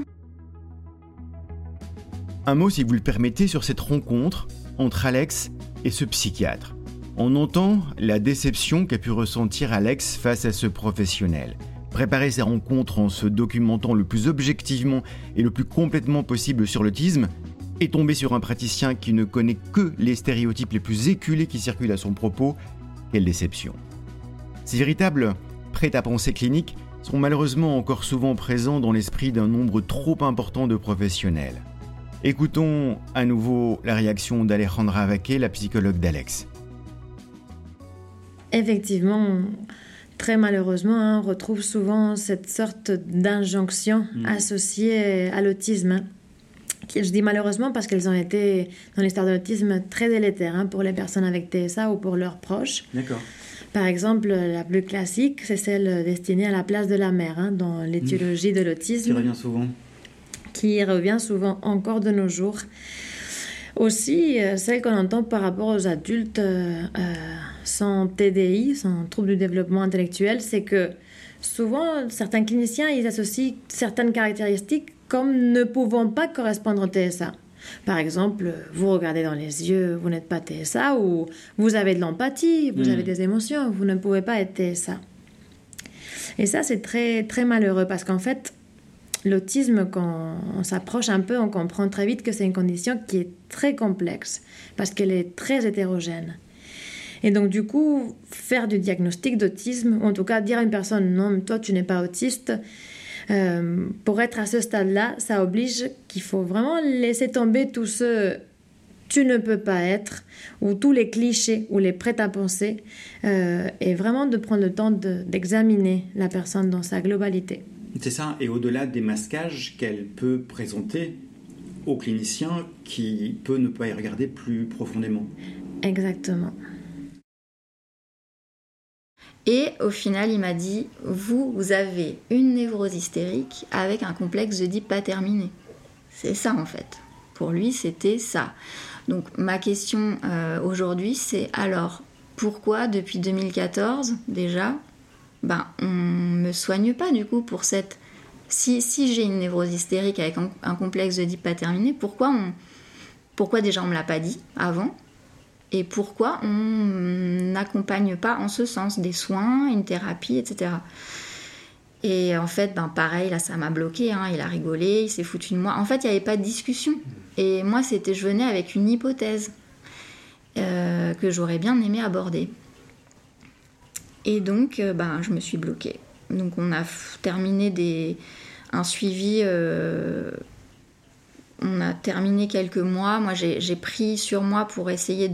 Un mot, si vous le permettez, sur cette rencontre entre Alex et ce psychiatre. On entend la déception qu'a pu ressentir Alex face à ce professionnel. Préparer ses rencontres en se documentant le plus objectivement et le plus complètement possible sur l'autisme, et tomber sur un praticien qui ne connaît que les stéréotypes les plus éculés qui circulent à son propos, quelle déception. Ces véritables prêt-à-penser cliniques sont malheureusement encore souvent présents dans l'esprit d'un nombre trop important de professionnels. Écoutons à nouveau la réaction d'Alejandra Vaquet, la psychologue d'Alex. Effectivement, très malheureusement, hein, on retrouve souvent cette sorte d'injonction associée à l'autisme. hein. Qui- Je dis malheureusement parce qu'elles ont été, dans l'histoire de l'autisme, très délétères hein, pour les personnes avec TSA ou pour leurs proches. D'accord. Par exemple, la plus classique, c'est celle destinée à la place de la mère hein, dans l'étiologie de l'autisme souvent. qui revient souvent encore de nos jours. Aussi, euh, celle qu'on entend par rapport aux adultes euh, euh, sans TDI, sans trouble du développement intellectuel, c'est que souvent, certains cliniciens, ils associent certaines caractéristiques comme ne pouvant pas correspondre au TSA. Par exemple, vous regardez dans les yeux, vous n'êtes pas TSA, ou vous avez de l'empathie, vous avez des émotions, vous ne pouvez pas être TSA. Et ça, c'est très, très malheureux parce qu'en fait, l'autisme, quand on s'approche un peu, on comprend très vite que c'est une condition qui est très complexe parce qu'elle est très hétérogène. Et donc, du coup, faire du diagnostic d'autisme, ou en tout cas dire à une personne non, toi, tu n'es pas autiste, euh, pour être à ce stade-là, ça oblige qu'il faut vraiment laisser tomber tout ce tu ne peux pas être, ou tous les clichés ou les prêts-à-penser, euh, et vraiment de prendre le temps de- d'examiner la personne dans sa globalité. C'est ça, et au-delà des masquages qu'elle peut présenter au clinicien qui peut ne pas y regarder plus profondément. Exactement. Et au final, il m'a dit Vous, vous avez une névrose hystérique avec un complexe d'Oedipe pas terminé. C'est ça en fait. Pour lui, c'était ça. Donc ma question euh, aujourd'hui, c'est alors pourquoi depuis 2014 déjà, ben on me soigne pas du coup pour cette. Si, si j'ai une névrose hystérique avec un, complexe d'Oedipe pas terminé, pourquoi on, pourquoi déjà on me l'a pas dit avant et pourquoi on n'accompagne pas en ce sens des soins, une thérapie, etc. Et en fait, ben pareil, là, ça m'a bloqué. hein. Il a rigolé, il s'est foutu de moi. En fait, il n'y avait pas de discussion. Et moi, c'était, je venais avec une hypothèse euh, que j'aurais bien aimé aborder. Et donc, euh, ben, je me suis bloquée. Donc, on a terminé des, un suivi. euh, on a terminé quelques mois. Moi, j'ai pris sur moi pour essayer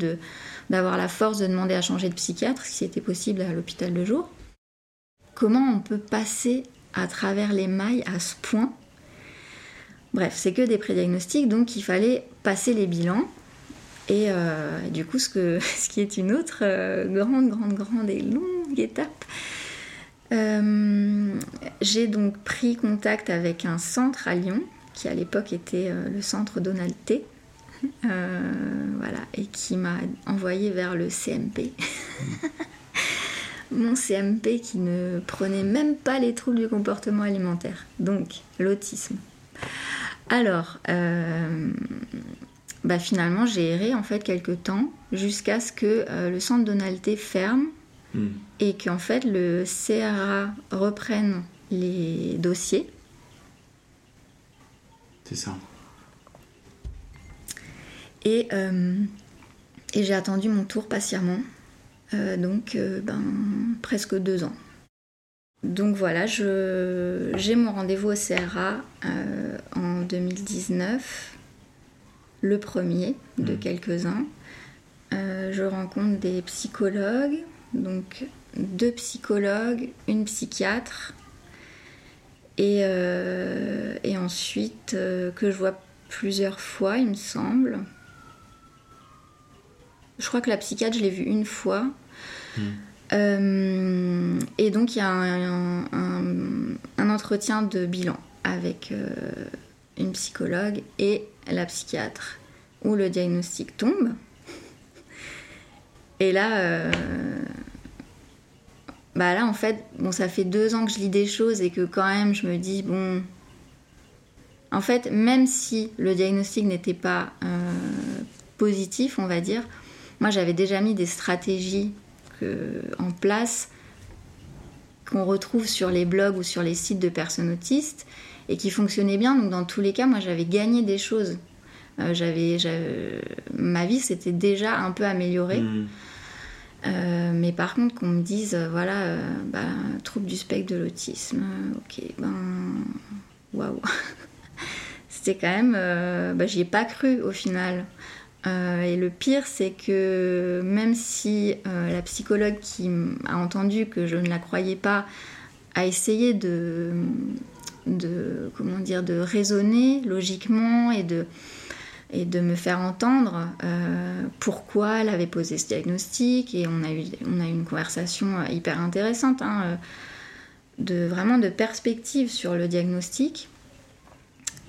d'avoir la force de demander à changer de psychiatre, si c'était possible à l'hôpital de jour. Comment on peut passer à travers les mailles à ce point? Bref, c'est que des prédiagnostics, donc il fallait passer les bilans. Et euh, du coup, ce, que, ce qui est une autre euh, grande, grande, grande et longue étape. Euh, J'ai donc pris contact avec un centre à Lyon, qui à l'époque était euh, le centre Donald T. Euh, voilà, et qui m'a envoyé vers le CMP. Mon CMP qui ne prenait même pas les troubles du comportement alimentaire, donc l'autisme. Alors, euh, bah finalement, j'ai erré en fait quelques temps jusqu'à ce que euh, le centre Donald T ferme Hmm. et qu'en fait le CRA reprenne les dossiers. C'est ça. Et, euh, et j'ai attendu mon tour patiemment, euh, donc euh, ben, presque deux ans. Donc voilà, je- j'ai mon rendez-vous au CRA en 2019, le premier de Mm. quelques-uns. Je rencontre des psychologues, donc deux psychologues, une psychiatre. Et, et ensuite, que je vois plusieurs fois, il me semble. Je crois que la psychiatre, je l'ai vue une fois. Hmm. et donc, il y a un, un, entretien de bilan avec une psychologue et la psychiatre, où le diagnostic tombe. Et là, euh, bah là, en fait, bon, ça fait deux ans que je lis des choses et que quand même, je me dis, bon, en fait, même si le diagnostic n'était pas euh, positif, on va dire, moi, j'avais déjà mis des stratégies en place qu'on retrouve sur les blogs ou sur les sites de personnes autistes et qui fonctionnaient bien. Donc, dans tous les cas, moi, j'avais gagné des choses. Euh, j'avais, ma vie s'était déjà un peu améliorée. Mmh. Euh, mais par contre, qu'on me dise, euh, voilà, euh, bah, trouble du spectre de l'autisme, ok, ben, waouh. C'était quand même, bah, j'y ai pas cru au final. et le pire, c'est que même si la psychologue qui a entendu que je ne la croyais pas a essayé de comment dire, de raisonner logiquement et de et de me faire entendre euh, pourquoi elle avait posé ce diagnostic. Et on a eu, on a eu une conversation euh, hyper intéressante, hein, euh, de, vraiment de perspective sur le diagnostic.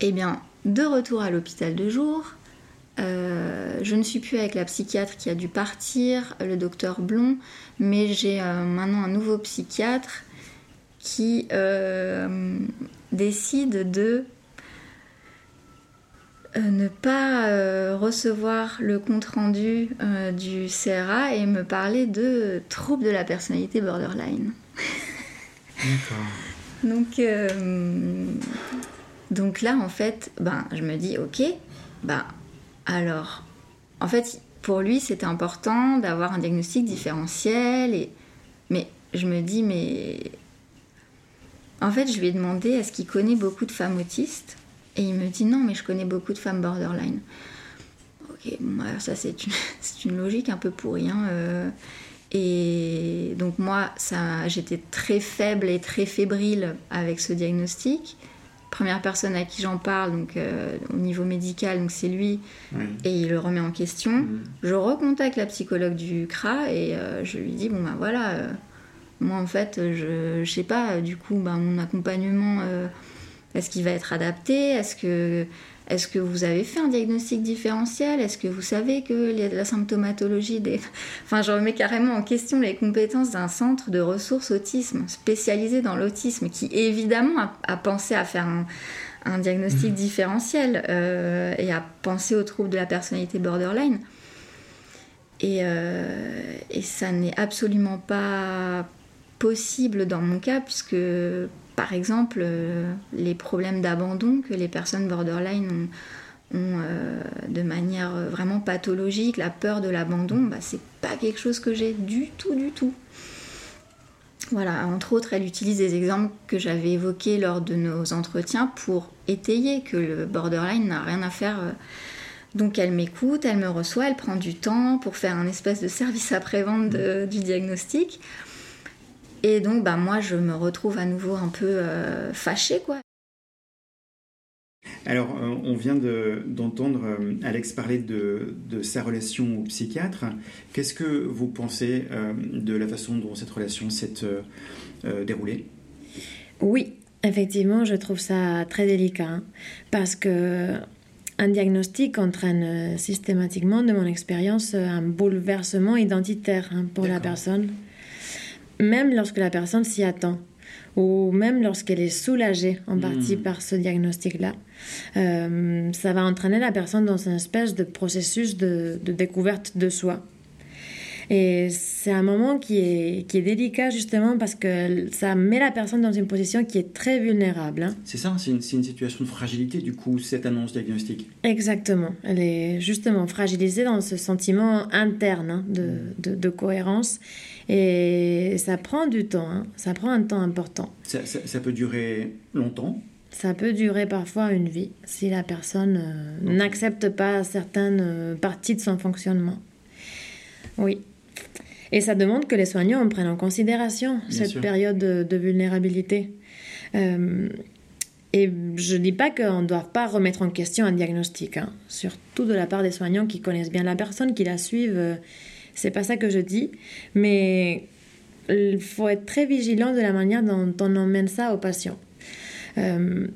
Eh bien, de retour à l'hôpital de jour, je ne suis plus avec la psychiatre qui a dû partir, le docteur Blond, mais j'ai maintenant un nouveau psychiatre qui décide de ne pas euh, recevoir le compte-rendu euh, du CRA et me parler de troubles de la personnalité borderline. D'accord. donc, donc là, en fait, ben, je me dis, ok, ben, alors, en fait, pour lui, c'était important d'avoir un diagnostic différentiel. Et... Mais je me dis, mais... En fait, je lui ai demandé, est-ce qu'il connaît beaucoup de femmes autistes? Et il me dit non, mais je connais beaucoup de femmes borderline. Ok, bon, ça c'est une, une, logique un peu pourrie. Hein, euh. et donc moi, ça, j'étais très faible et très fébrile avec ce diagnostic. Première personne à qui j'en parle, donc euh, au niveau médical, donc c'est lui, et il le remet en question. Mm. Je recontacte la psychologue du CRA et euh, je lui dis bon ben voilà, moi en fait, je, je sais pas, du coup, ben, mon accompagnement est-ce qu'il va être adapté? Est-ce que, est que vous avez fait un diagnostic différentiel? Est-ce que vous savez que la symptomatologie des... Enfin, je remets carrément en question les compétences d'un centre de ressources autisme spécialisé dans l'autisme qui évidemment a, pensé à faire un, diagnostic mmh. différentiel euh, et a pensé aux troubles de la personnalité borderline. Et, euh, et ça n'est absolument pas possible dans mon cas puisque par exemple, euh, les problèmes d'abandon que les personnes borderline ont, euh, de manière vraiment pathologique, la peur de l'abandon, bah, c'est pas quelque chose que j'ai du tout, du tout. Voilà, entre autres, elle utilise des exemples que j'avais évoqués lors de nos entretiens pour étayer que le borderline n'a rien à faire. Euh. Donc elle m'écoute, elle me reçoit, elle prend du temps pour faire un espèce de service après-vente du diagnostic. Et donc, bah, moi, je me retrouve à nouveau un peu euh, fâchée, quoi. Alors, euh, on vient d'entendre euh, Alex parler de, sa relation au psychiatre. Qu'est-ce que vous pensez de la façon dont cette relation s'est déroulée? Oui, effectivement, je trouve ça très délicat hein, parce que un diagnostic entraîne systématiquement, de mon expérience, un bouleversement identitaire hein, pour la personne même lorsque la personne s'y attend ou même lorsqu'elle est soulagée en partie hmm. par ce diagnostic-là, euh, ça va entraîner la personne dans une espèce de processus de, découverte de soi. Et c'est un moment qui est, qui est délicat justement parce que ça met la personne dans une position qui est très vulnérable. Hein. C'est ça, c'est une, une, situation de fragilité du coup, cette annonce diagnostique. Exactement, elle est justement fragilisée dans ce sentiment interne hein, de, de, de cohérence et ça prend du temps, hein. ça prend un temps important. Ça, peut durer longtemps Ça peut durer parfois une vie si la personne euh, n'accepte pas certaines euh, parties de son fonctionnement. Oui. Et ça demande que les soignants prennent en considération cette période de, vulnérabilité. Euh, Et je ne dis pas qu'on ne doit pas remettre en question un diagnostic, hein. surtout de la part des soignants qui connaissent bien la personne, qui la suivent. C'est pas ça que je dis, mais il faut être très vigilant de la manière dont on emmène ça aux patients. Euh,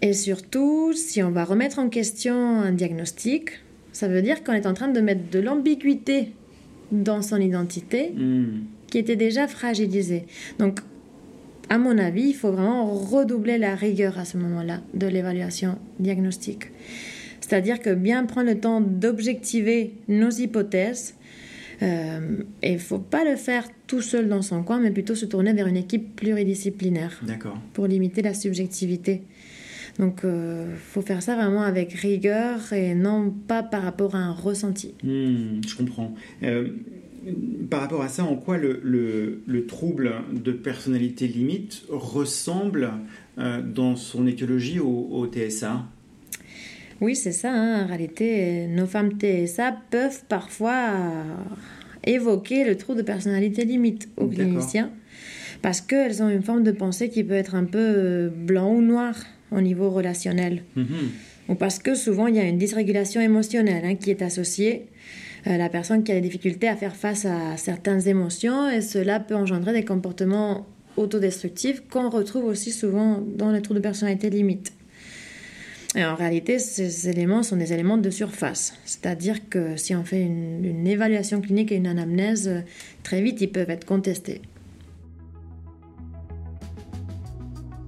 et surtout, si on va remettre en question un diagnostic, ça veut dire qu'on est en train de mettre de l'ambiguïté dans son identité Hmm. qui était déjà fragilisée. Donc, à mon avis, il faut vraiment redoubler la rigueur à ce moment-là de l'évaluation diagnostique. C'est-à-dire que bien prendre le temps d'objectiver nos hypothèses, euh, et il ne faut pas le faire tout seul dans son coin, mais plutôt se tourner vers une équipe pluridisciplinaire D'accord. pour limiter la subjectivité. Donc, il faut faire ça vraiment avec rigueur et non pas par rapport à un ressenti. Hmm, je comprends. Euh, par rapport à ça, en quoi le, le- le trouble de personnalité limite ressemble euh, dans son étiologie au, au TSA Oui, c'est ça. hein. En réalité, nos femmes TSA peuvent parfois euh, évoquer le trouble de personnalité limite aux D'accord. cliniciens parce qu'elles ont une forme de pensée qui peut être un peu euh, blanc ou noir au niveau relationnel. Mhm. Ou parce que souvent il y a une dysrégulation émotionnelle hein, qui est associée. à la personne qui a des difficultés à faire face à certaines émotions et cela peut engendrer des comportements autodestructifs qu'on retrouve aussi souvent dans les troubles de personnalité limite. Et en réalité, ces éléments sont des éléments de surface. C'est-à-dire que si on fait une, une évaluation clinique et une anamnèse, euh, très vite, ils peuvent être contestés.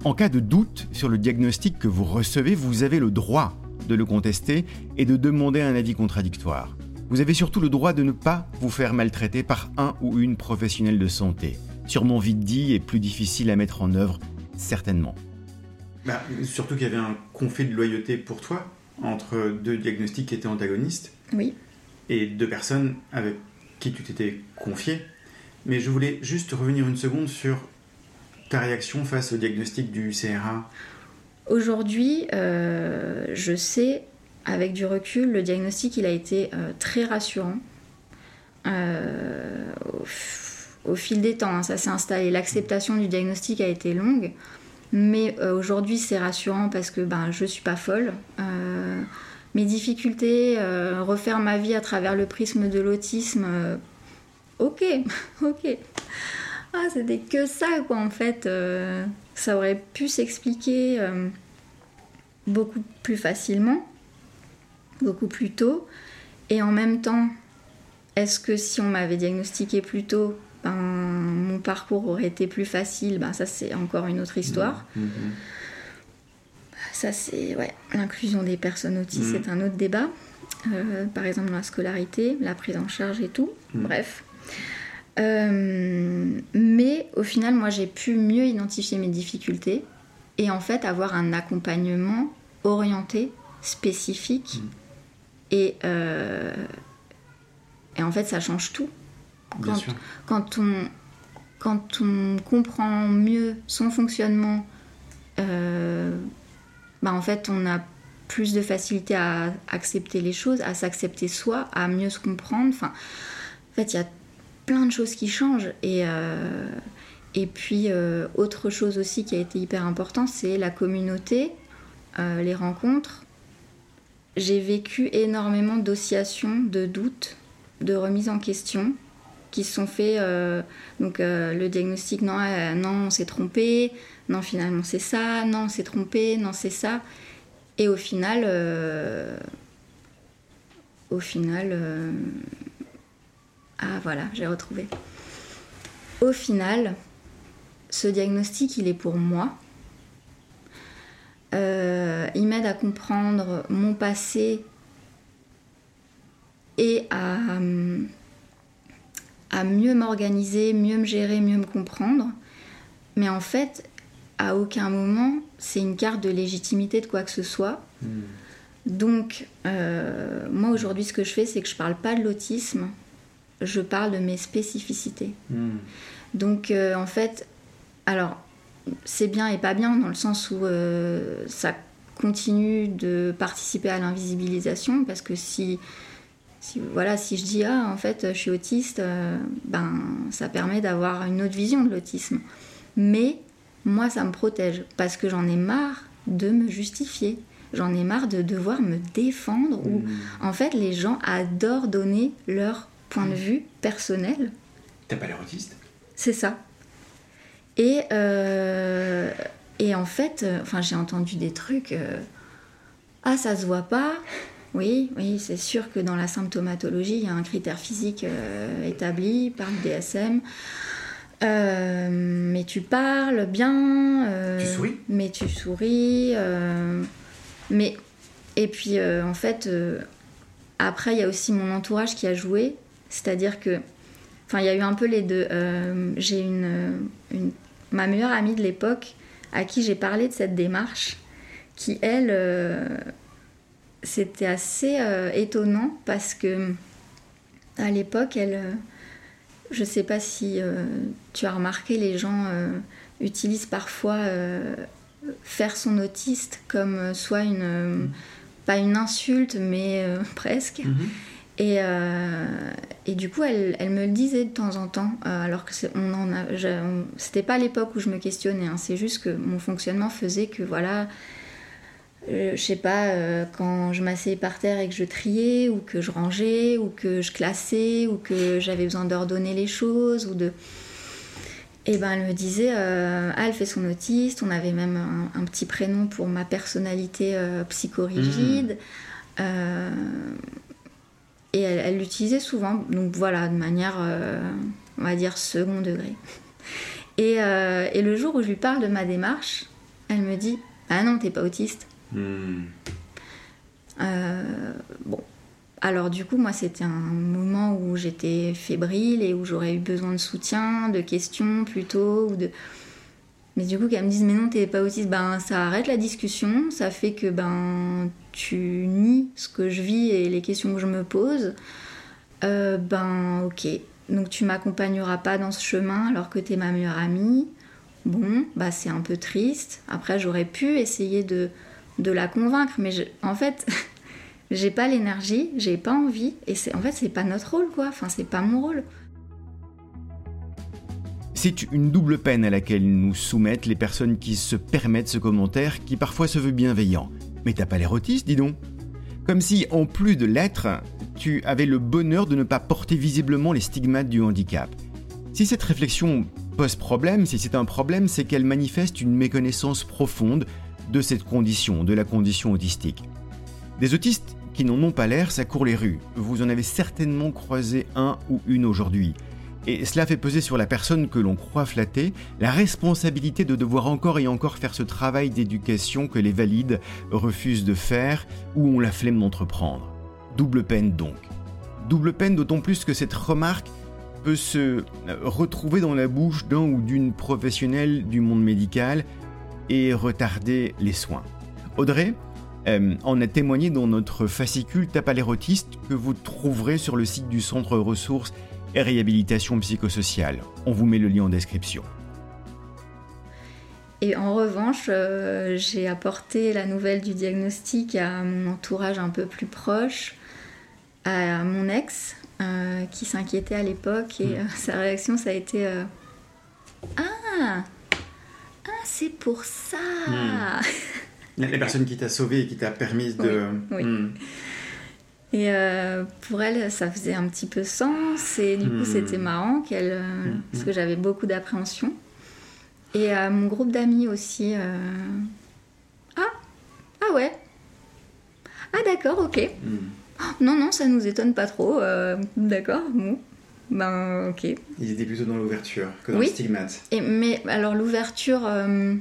En cas de doute sur le diagnostic que vous recevez, vous avez le droit de le contester et de demander un avis contradictoire. Vous avez surtout le droit de ne pas vous faire maltraiter par un ou une professionnelle de santé. Sûrement vite dit et plus difficile à mettre en œuvre, certainement. Bah, surtout qu'il y avait un conflit de loyauté pour toi entre deux diagnostics qui étaient antagonistes Oui. et deux personnes avec qui tu t'étais confié. Mais je voulais juste revenir une seconde sur ta réaction face au diagnostic du CRA. Aujourd'hui, euh, je sais, avec du recul, le diagnostic il a été euh, très rassurant. Euh, au fil des temps, hein, ça s'est installé. L'acceptation du diagnostic a été longue, mais euh, aujourd'hui c'est rassurant parce que ben, je suis pas folle. Euh, mes difficultés, euh, refaire ma vie à travers le prisme de l'autisme, ok, ok. Ah, c'était que ça, quoi, en fait. ça aurait pu s'expliquer beaucoup plus facilement, beaucoup plus tôt. Et en même temps, est-ce que si on m'avait diagnostiqué plus tôt, ben, mon parcours aurait été plus facile ben, Ça, c'est encore une autre histoire. Mhm. Ça, c'est ouais, l'inclusion des personnes autistes, c'est un autre débat. Euh, par exemple, la scolarité, la prise en charge et tout. Bref. Euh, mais au final, moi, j'ai pu mieux identifier mes difficultés et en fait avoir un accompagnement orienté, spécifique. Et, euh, et en fait, ça change tout. Bien Quand, sûr. quand on, quand on comprend mieux son fonctionnement, euh, bah en fait, on a plus de facilité à accepter les choses, à s'accepter soi, à mieux se comprendre. Enfin, en fait, il y a plein de choses qui changent. Et, euh, et puis, euh, autre chose aussi qui a été hyper important, c'est la communauté, euh, les rencontres. J'ai vécu énormément d'oscillations, de doutes, de remises en question qui se sont faits. euh, donc, euh, le diagnostic, non, euh, non, on s'est trompé. Non, finalement, c'est ça. Non, on s'est trompé. Non, c'est ça. Et au final, au final, ah voilà, j'ai retrouvé. Au final, ce diagnostic, il est pour moi. Il m'aide à comprendre mon passé et à, à mieux m'organiser, mieux me gérer, mieux me comprendre. Mais en fait, à aucun moment, c'est une carte de légitimité de quoi que ce soit. Donc, euh, moi aujourd'hui, ce que je fais, c'est que je parle pas de l'autisme, je parle de mes spécificités. Mhm. Donc, euh, en fait, alors, c'est bien et pas bien dans le sens où euh, ça continue de participer à l'invisibilisation parce que si, si, voilà, si je dis ah en fait je suis autiste, euh, ben ça permet d'avoir une autre vision de l'autisme. Mais moi ça me protège parce que j'en ai marre de me justifier. J'en ai marre de devoir me défendre ou en fait les gens adorent donner leur point de vue personnel. T'as pas l'air autiste? C'est ça. Et, euh, et en fait, euh, enfin j'ai entendu des trucs. euh, ah ça se voit pas. Oui, oui, c'est sûr que dans la symptomatologie, il y a un critère physique euh, établi par le DSM. Euh, mais tu parles bien. euh, Tu souris? Mais tu souris. mais et puis en fait, après il y a aussi mon entourage qui a joué, c'est-à-dire que, enfin il y a eu un peu les deux. J'ai une, une ma meilleure amie de l'époque à qui j'ai parlé de cette démarche, qui elle, c'était assez euh, étonnant parce que à l'époque elle euh, je sais pas si euh, tu as remarqué, les gens utilisent parfois faire son autiste comme soit une. euh, pas une insulte, mais presque. Et, euh, et du coup, elle, elle me le disait de temps en temps, alors que on en a, c'était pas l'époque où je me questionnais. hein, c'est juste que mon fonctionnement faisait que voilà, euh, je sais pas, euh, quand je m'asseyais par terre et que je triais, ou que je rangeais, ou que je classais, ou que j'avais besoin d'ordonner les choses, ou de. Et ben elle me disait, euh, ah, elle fait son autiste, on avait même un, un petit prénom pour ma personnalité euh, psychorigide. Euh, et elle l'utilisait souvent, donc voilà, de manière, euh, on va dire, second degré. Et, euh, et le jour où je lui parle de ma démarche, elle me dit, ah non, t'es pas autiste. Euh, bon. Alors du coup, moi, c'était un moment où j'étais fébrile et où j'aurais eu besoin de soutien, de questions plutôt, ou de... Mais du coup, qu'elle me dise, mais non, t'es pas autiste, ben ça arrête la discussion, ça fait que ben tu nies ce que je vis et les questions que je me pose. Euh, ben ok, donc tu m'accompagneras pas dans ce chemin alors que t'es ma meilleure amie. Bon, bah c'est un peu triste. Après, j'aurais pu essayer de, de la convaincre, mais en fait, j'ai pas l'énergie, j'ai pas envie, et c'est en fait c'est pas notre rôle quoi. Enfin, c'est pas mon rôle. C'est une double peine à laquelle nous soumettent les personnes qui se permettent ce commentaire qui parfois se veut bienveillant. Mais t'as pas l'air autiste, dis donc Comme si, en plus de l'être, tu avais le bonheur de ne pas porter visiblement les stigmates du handicap. Si cette réflexion pose problème, si c'est un problème, c'est qu'elle manifeste une méconnaissance profonde de cette condition, de la condition autistique. Des autistes qui n'en ont pas l'air, ça court les rues. Vous en avez certainement croisé un ou une aujourd'hui. Et cela fait peser sur la personne que l'on croit flatter la responsabilité de devoir encore et encore faire ce travail d'éducation que les valides refusent de faire ou ont la flemme d'entreprendre. Double peine donc. Double peine d'autant plus que cette remarque peut se retrouver dans la bouche d'un ou d'une professionnelle du monde médical et retarder les soins. Audrey euh, en a témoigné dans notre fascicule autiste que vous trouverez sur le site du Centre Ressources et Réhabilitation Psychosociale. On vous met le lien en description. Et en revanche, euh, j'ai apporté la nouvelle du diagnostic à mon entourage un peu plus proche, à mon ex, euh, qui s'inquiétait à l'époque, et euh, sa réaction, ça a été Ah Ah, c'est pour ça La personne qui t'a sauvé et qui t'a permis de. Oui, oui. Hmm. Et euh, pour elle, ça faisait un petit peu sens, et du coup, Hmm. c'était marrant, qu'elle, euh, Hmm. parce que j'avais beaucoup d'appréhension. Et euh, mon groupe d'amis aussi. euh, Ah Ah ouais Ah d'accord, ok. Non, non, ça nous étonne pas trop. D'accord, bon. Ben, ok. Ils étaient plutôt dans l'ouverture que dans Oui. le stigmate. Et, mais alors, l'ouverture, euh,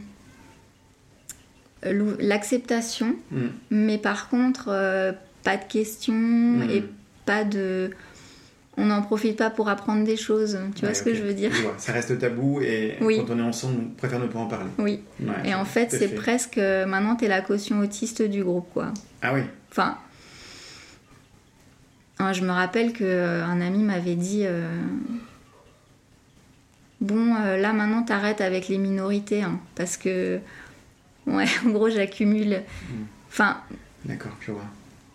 l'ou- l'acceptation, Hmm. mais par contre, euh, pas de questions Hmm. et pas de. On n'en profite pas pour apprendre des choses. Tu vois Ouais, ce que je veux dire? Vois. Ça reste tabou et Oui. quand on est ensemble, on préfère ne pas en parler. Oui. Ouais, Et en fait, c'est presque. euh, Maintenant, t'es la caution autiste du groupe, quoi. Ah oui. Enfin, hein, je me rappelle que euh, un ami m'avait dit euh, bon, euh, là maintenant t'arrêtes avec les minorités, hein, parce que ouais, en gros j'accumule. Enfin, D'accord, je vois.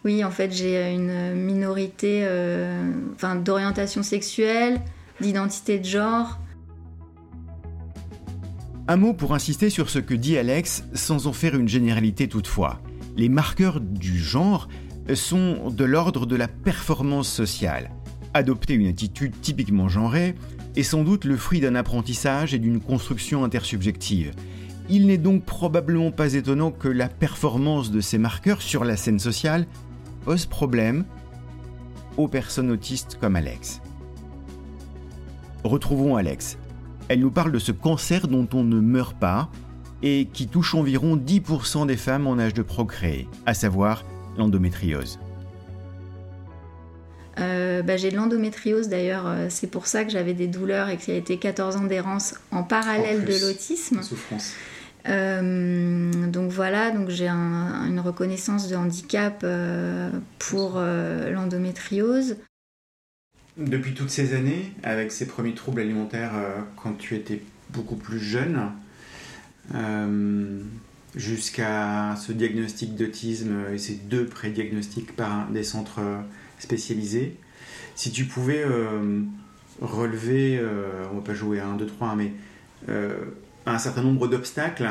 oui, en fait j'ai une minorité, euh, enfin d'orientation sexuelle, d'identité de genre. Un mot pour insister sur ce que dit Alex sans en faire une généralité toutefois. Les marqueurs du genre sont de l'ordre de la performance sociale. Adopter une attitude typiquement genrée est sans doute le fruit d'un apprentissage et d'une construction intersubjective. Il n'est donc probablement pas étonnant que la performance de ces marqueurs sur la scène sociale pose problème aux personnes autistes comme Alex. Retrouvons Alex. Elle nous parle de ce cancer dont on ne meurt pas et qui touche environ 10% des femmes en âge de procréer, à savoir l'endométriose. Euh, bah, j'ai de l'endométriose d'ailleurs, euh, c'est pour ça que j'avais des douleurs et que ça a été 14 ans d'errance en parallèle de l'autisme. Souffrance. Euh, donc voilà, donc j'ai un, une reconnaissance de handicap euh, pour euh, l'endométriose. Depuis toutes ces années, avec ces premiers troubles alimentaires euh, quand tu étais beaucoup plus jeune, euh, jusqu'à ce diagnostic d'autisme et ces deux pré-diagnostics par des centres euh, spécialisés, si tu pouvais euh, relever, euh, on va pas jouer à 1, 2, 3, mais euh, un certain nombre d'obstacles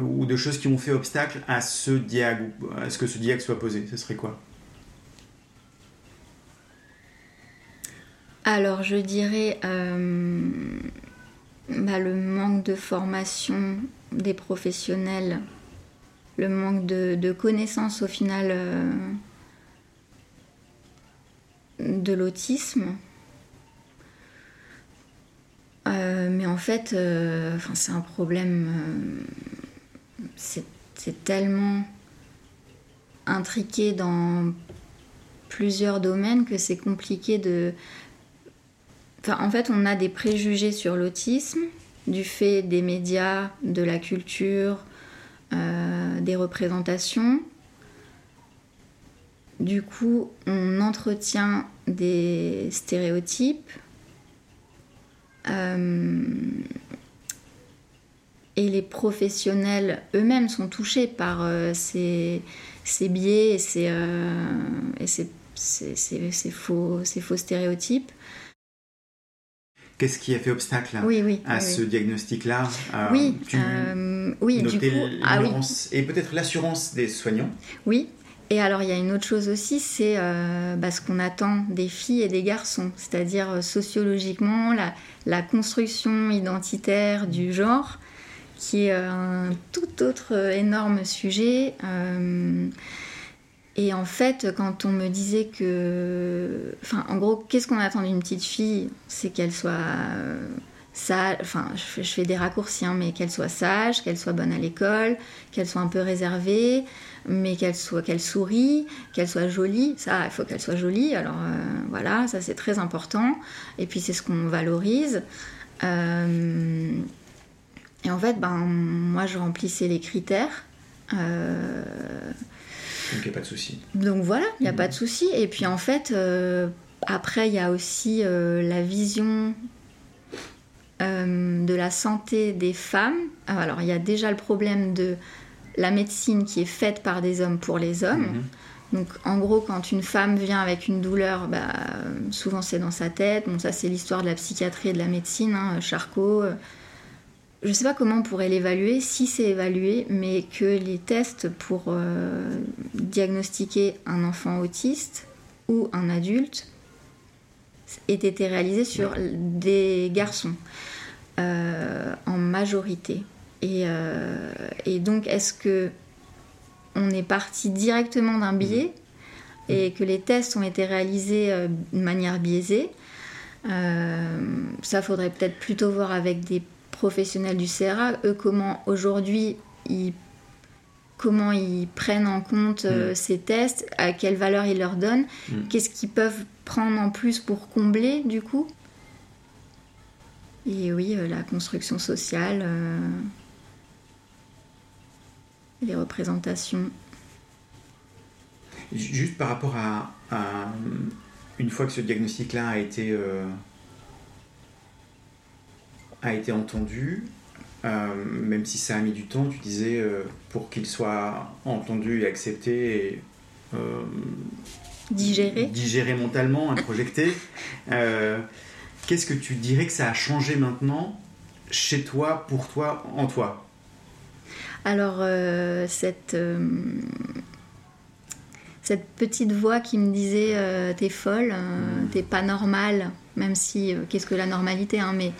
ou de choses qui ont fait obstacle à ce diag, à ce que ce diag soit posé, ce serait quoi? Alors je dirais euh, bah, le manque de formation des professionnels, le manque de, connaissances au final euh, de l'autisme. Euh, mais en fait, euh, c'est un problème, c'est tellement intriqué dans plusieurs domaines que c'est compliqué de... En fait, on a des préjugés sur l'autisme du fait des médias, de la culture, euh, des représentations. Du coup, on entretient des stéréotypes. Euh, et les professionnels eux-mêmes sont touchés par euh, ces, biais et ces faux stéréotypes. Qu'est-ce qui a fait obstacle Oui, oui. à oui, ce diagnostic-là Euh, Oui, tu euh, oui, du coup, ah et peut-être l'assurance des soignants. oui. Et alors, il y a une autre chose aussi, c'est euh, bah, ce qu'on attend des filles et des garçons, c'est-à-dire euh, sociologiquement, la, la construction identitaire du genre, qui est euh, un tout autre énorme sujet. Et en fait, quand on me disait que. Enfin, en gros, qu'est-ce qu'on attend d'une petite fille? C'est qu'elle soit. euh, sage, enfin, je fais, des raccourcis, hein, mais qu'elle soit sage, qu'elle soit bonne à l'école, qu'elle soit un peu réservée, mais qu'elle soit qu'elle sourit, qu'elle soit jolie. Ça, il faut qu'elle soit jolie. Alors euh, voilà, ça c'est très important. Et puis c'est ce qu'on valorise. Euh, et en fait, ben moi je remplissais les critères. Donc il n'y a pas de souci. donc voilà, il n'y a Mhm. pas de souci. Et puis en fait, euh, après, il y a aussi euh, la vision euh, de la santé des femmes. Ah, Alors il y a déjà le problème de la médecine qui est faite par des hommes pour les hommes. Mhm. Donc en gros, quand une femme vient avec une douleur, bah, souvent c'est dans sa tête. Bon, ça c'est l'histoire de la psychiatrie et de la médecine, hein, Charcot. Je ne sais pas comment on pourrait l'évaluer, si c'est évalué, mais que les tests pour euh, diagnostiquer un enfant autiste ou un adulte aient été réalisés sur des garçons euh, en majorité. Et, euh, et donc, est-ce que on est parti directement d'un biais et que les tests ont été réalisés de manière biaisée? Ça, faudrait peut-être plutôt voir avec des professionnels du CRA, eux, comment aujourd'hui ils comment ils prennent en compte euh, Mm. ces tests, à quelle valeur ils leur donnent, Mm. qu'est-ce qu'ils peuvent prendre en plus pour combler du coup? Et oui, euh, la construction sociale, euh, les représentations. Juste par rapport à, à, une fois que ce diagnostic-là a été a été entendu, euh, même si ça a mis du temps, tu disais euh, pour qu'il soit entendu et accepté et euh, Digérer. digéré mentalement, introjecté. Qu'est-ce que tu dirais que ça a changé maintenant chez toi, pour toi, en toi? Alors, cette, cette petite voix qui me disait T'es folle, euh, t'es pas normale, même si, qu'est-ce que la normalité, hein, mais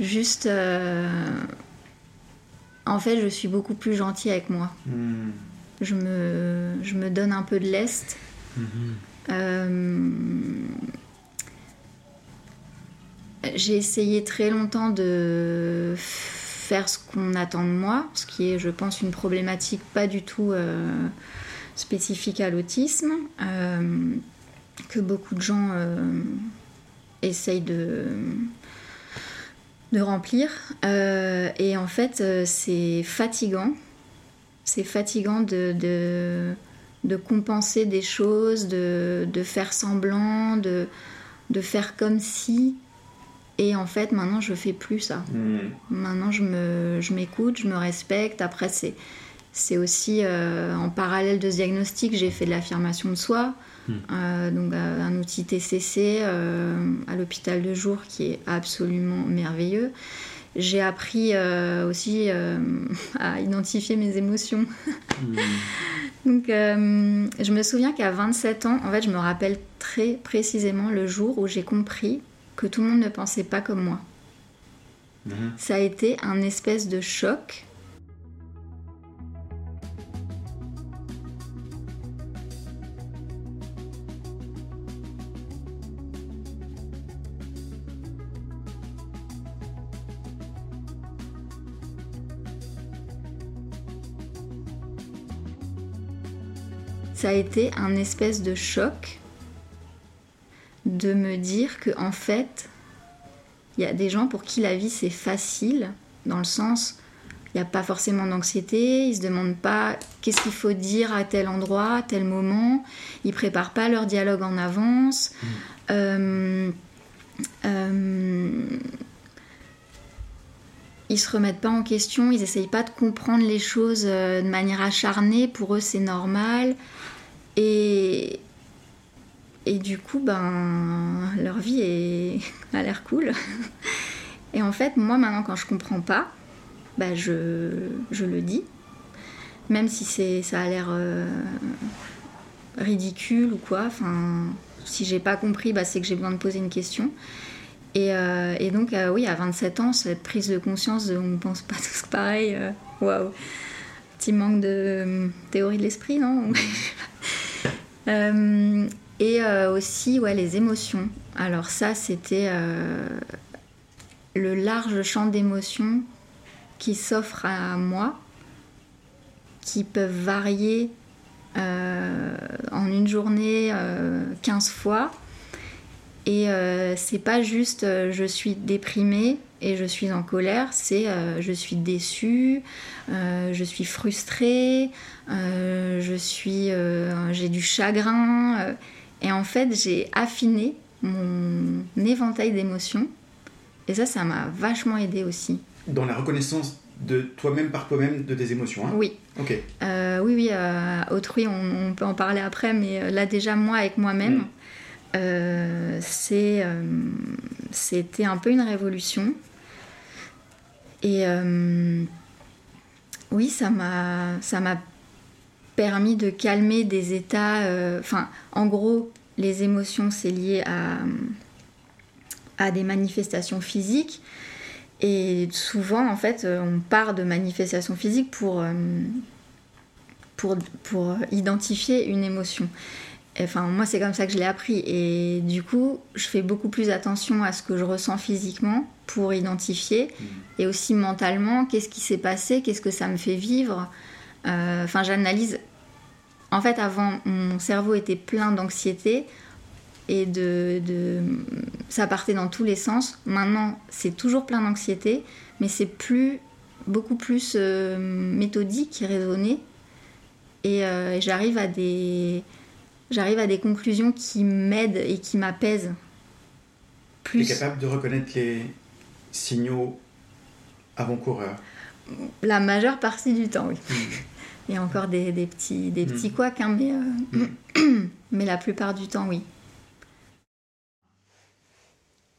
juste. euh, en fait, je suis beaucoup plus gentille avec moi. Hmm. Je me, je me donne un peu de lest. Euh, j'ai essayé très longtemps de faire ce qu'on attend de moi, ce qui est, je pense, une problématique pas du tout euh, spécifique à l'autisme, euh, que beaucoup de gens euh, essayent de, de remplir. Euh, et en fait, euh, c'est fatigant. C'est fatigant de, de, de compenser des choses, de, de faire semblant, de, de faire comme si. Et en fait, maintenant, je fais plus ça. Hmm. Maintenant, je me, je m'écoute, je me respecte. Après, c'est, c'est aussi euh, en parallèle de ce diagnostic, j'ai fait de l'affirmation de soi, Euh, donc euh, un outil TCC euh, à l'hôpital de jour qui est absolument merveilleux. J'ai appris euh, aussi à identifier mes émotions. donc, euh, je me souviens qu'à 27 ans, en fait, je me rappelle très précisément le jour où j'ai compris que tout le monde ne pensait pas comme moi. Ça a été un espèce de choc. Ça a été un espèce de choc de me dire que en fait, il y a des gens pour qui la vie c'est facile, dans le sens, il n'y a pas forcément d'anxiété, ils se demandent pas qu'est-ce qu'il faut dire à tel endroit, à tel moment, ils préparent pas leur dialogue en avance. Euh, euh, ils se remettent pas en question, ils essayent pas de comprendre les choses euh, de manière acharnée, pour eux c'est normal. Et, et du coup, ben, leur vie a l'air cool. Et en fait, moi maintenant, quand je comprends pas, ben, je, je le dis. Même si ça a l'air euh, ridicule ou quoi. Enfin, si j'ai pas compris, ben, c'est que j'ai besoin de poser une question. Et, euh, et donc, euh, oui, à 27 ans, cette prise de conscience de on ne pense pas tous pareil, waouh! Petit manque de théorie de l'esprit, non? Euh, et euh, aussi, ouais, les émotions. Alors, ça, c'était euh, le large champ d'émotions qui s'offrent à moi, qui peuvent varier en une journée euh, 15 fois. Et c'est pas juste je suis déprimée et je suis en colère, c'est euh, je suis déçue, euh, je suis frustrée, euh, je suis, j'ai du chagrin. et en fait, j'ai affiné mon éventail d'émotions. Et ça, ça m'a vachement aidé aussi. Dans la reconnaissance de toi-même par toi-même de tes émotions. Hein? Oui. Ok. Oui, oui, autrui, on, on peut en parler après, mais là déjà, moi avec moi-même, Mm. euh, c'est, euh, c'était un peu une révolution. Et euh, oui, ça m'a, ça m'a permis de calmer des états. euh, Enfin, en gros, les émotions, c'est lié à, à des manifestations physiques. Et souvent, en fait, euh, on part de manifestations physiques pour, pour, pour identifier une émotion. Enfin, moi, c'est comme ça que je l'ai appris. Et du coup, je fais beaucoup plus attention à ce que je ressens physiquement pour identifier. Et aussi mentalement, qu'est-ce qui s'est passé, qu'est-ce que ça me fait vivre. Euh, Enfin, j'analyse. En fait, avant, mon cerveau était plein d'anxiété et de, de, ça partait dans tous les sens. Maintenant, c'est toujours plein d'anxiété, mais c'est plus beaucoup plus euh, méthodique et raisonné. Et euh, j'arrive à des j'arrive à des conclusions qui m'aident et qui m'apaisent. Tu es Plus capable de reconnaître les signaux avant-coureurs. la majeure partie du temps, oui. Il y a encore des, des petits des petits couacs, hein, mais euh, mais la plupart du temps, oui.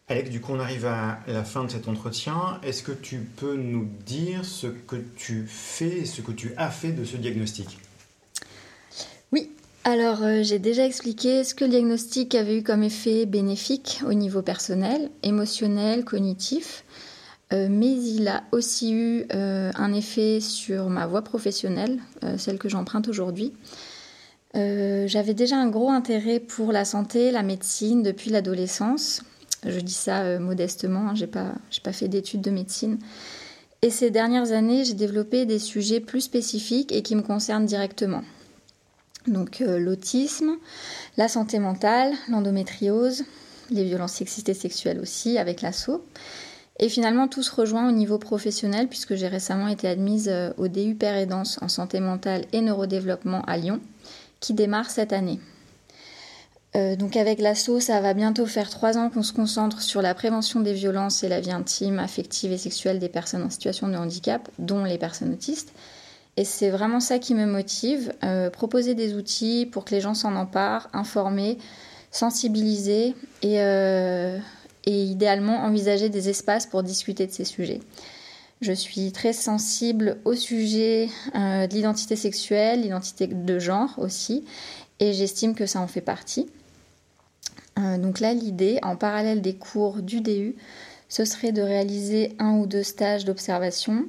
Alex, du coup, on arrive à la fin de cet entretien. Est-ce que tu peux nous dire ce que tu fais, ce que tu as fait de ce diagnostic? Alors euh, j'ai déjà expliqué ce que le diagnostic avait eu comme effet bénéfique au niveau personnel, émotionnel, cognitif. Euh, mais il a aussi eu euh, un effet sur ma voie professionnelle, celle que j'emprunte aujourd'hui. J'avais déjà un gros intérêt pour la santé, la médecine depuis l'adolescence. Je dis ça modestement, hein, j'ai pas fait d'études de médecine. Et ces dernières années, j'ai développé des sujets plus spécifiques et qui me concernent directement. Donc euh, l'autisme, la santé mentale, l'endométriose, les violences sexistes et sexuelles aussi avec l'assaut. Et finalement, tout se rejoint au niveau professionnel puisque j'ai récemment été admise euh, au DU Père et Danse en santé mentale et neurodéveloppement à Lyon, qui démarre cette année. Euh, donc avec l'ASSO, ça va bientôt faire trois ans qu'on se concentre sur la prévention des violences et la vie intime, affective et sexuelle des personnes en situation de handicap, dont les personnes autistes. Et c'est vraiment ça qui me motive, euh, proposer des outils pour que les gens s'en emparent, informer, sensibiliser et, euh, et, idéalement envisager des espaces pour discuter de ces sujets. Je suis très sensible au sujet de l'identité sexuelle, l'identité de genre aussi, et j'estime que ça en fait partie. Euh, donc là, l'idée, en parallèle des cours du DU, ce serait de réaliser un ou deux stages d'observation,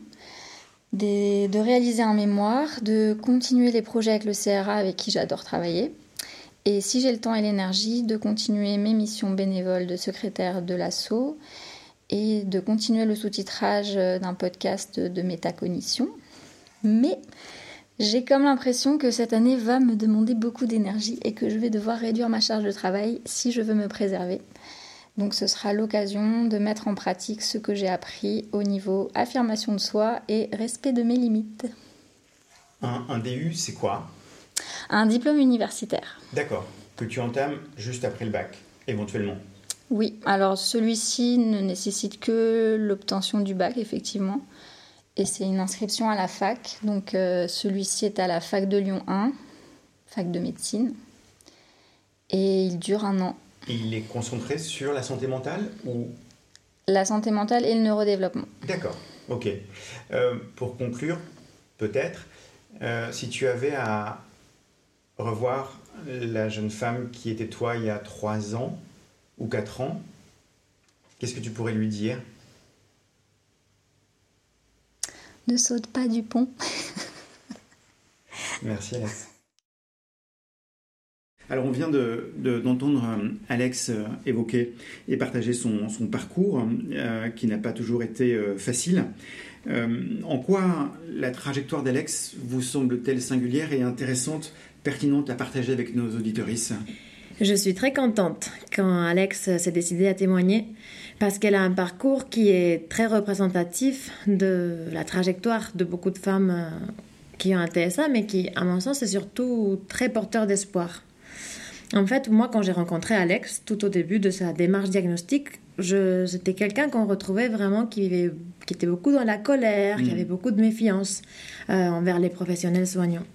de réaliser un mémoire, de continuer les projets avec le CRA avec qui j'adore travailler, et si j'ai le temps et l'énergie, de continuer mes missions bénévoles de secrétaire de l'ASSO et de continuer le sous-titrage d'un podcast de métacognition. Mais j'ai comme l'impression que cette année va me demander beaucoup d'énergie et que je vais devoir réduire ma charge de travail si je veux me préserver. Donc ce sera l'occasion de mettre en pratique ce que j'ai appris au niveau affirmation de soi et respect de mes limites. Un, DU, c'est quoi? Un diplôme universitaire. D'accord, que tu entames juste après le bac, éventuellement. Oui, alors celui-ci ne nécessite que l'obtention du bac, effectivement et c'est une inscription à la fac. Donc euh, celui-ci est à la fac de Lyon 1, fac de médecine, et il dure un an. Il est concentré sur la santé mentale ou? La santé mentale et le neurodéveloppement. D'accord, ok. Euh, pour conclure, peut-être, euh, si tu avais à revoir la jeune femme qui était toi il y a 3 ans ou 4 ans, qu'est-ce que tu pourrais lui dire? Ne saute pas du pont. Merci Alex. Alors on vient d'entendre de, euh, Alex euh, évoquer et partager son, parcours euh, qui n'a pas toujours été facile. en quoi la trajectoire d'Alex vous semble-t-elle singulière et intéressante, pertinente à partager avec nos auditorices? Je suis très contente quand Alex s'est décidé à témoigner parce qu'elle a un parcours qui est très représentatif de la trajectoire de beaucoup de femmes qui ont un TSA, mais qui, à mon sens, est surtout très porteur d'espoir. En fait, moi, quand j'ai rencontré Alex, tout au début de sa démarche diagnostique, c'était quelqu'un qu'on retrouvait vraiment qui, vivait, qui était beaucoup dans la colère, qui mm. avait beaucoup de méfiance euh, envers les professionnels soignants.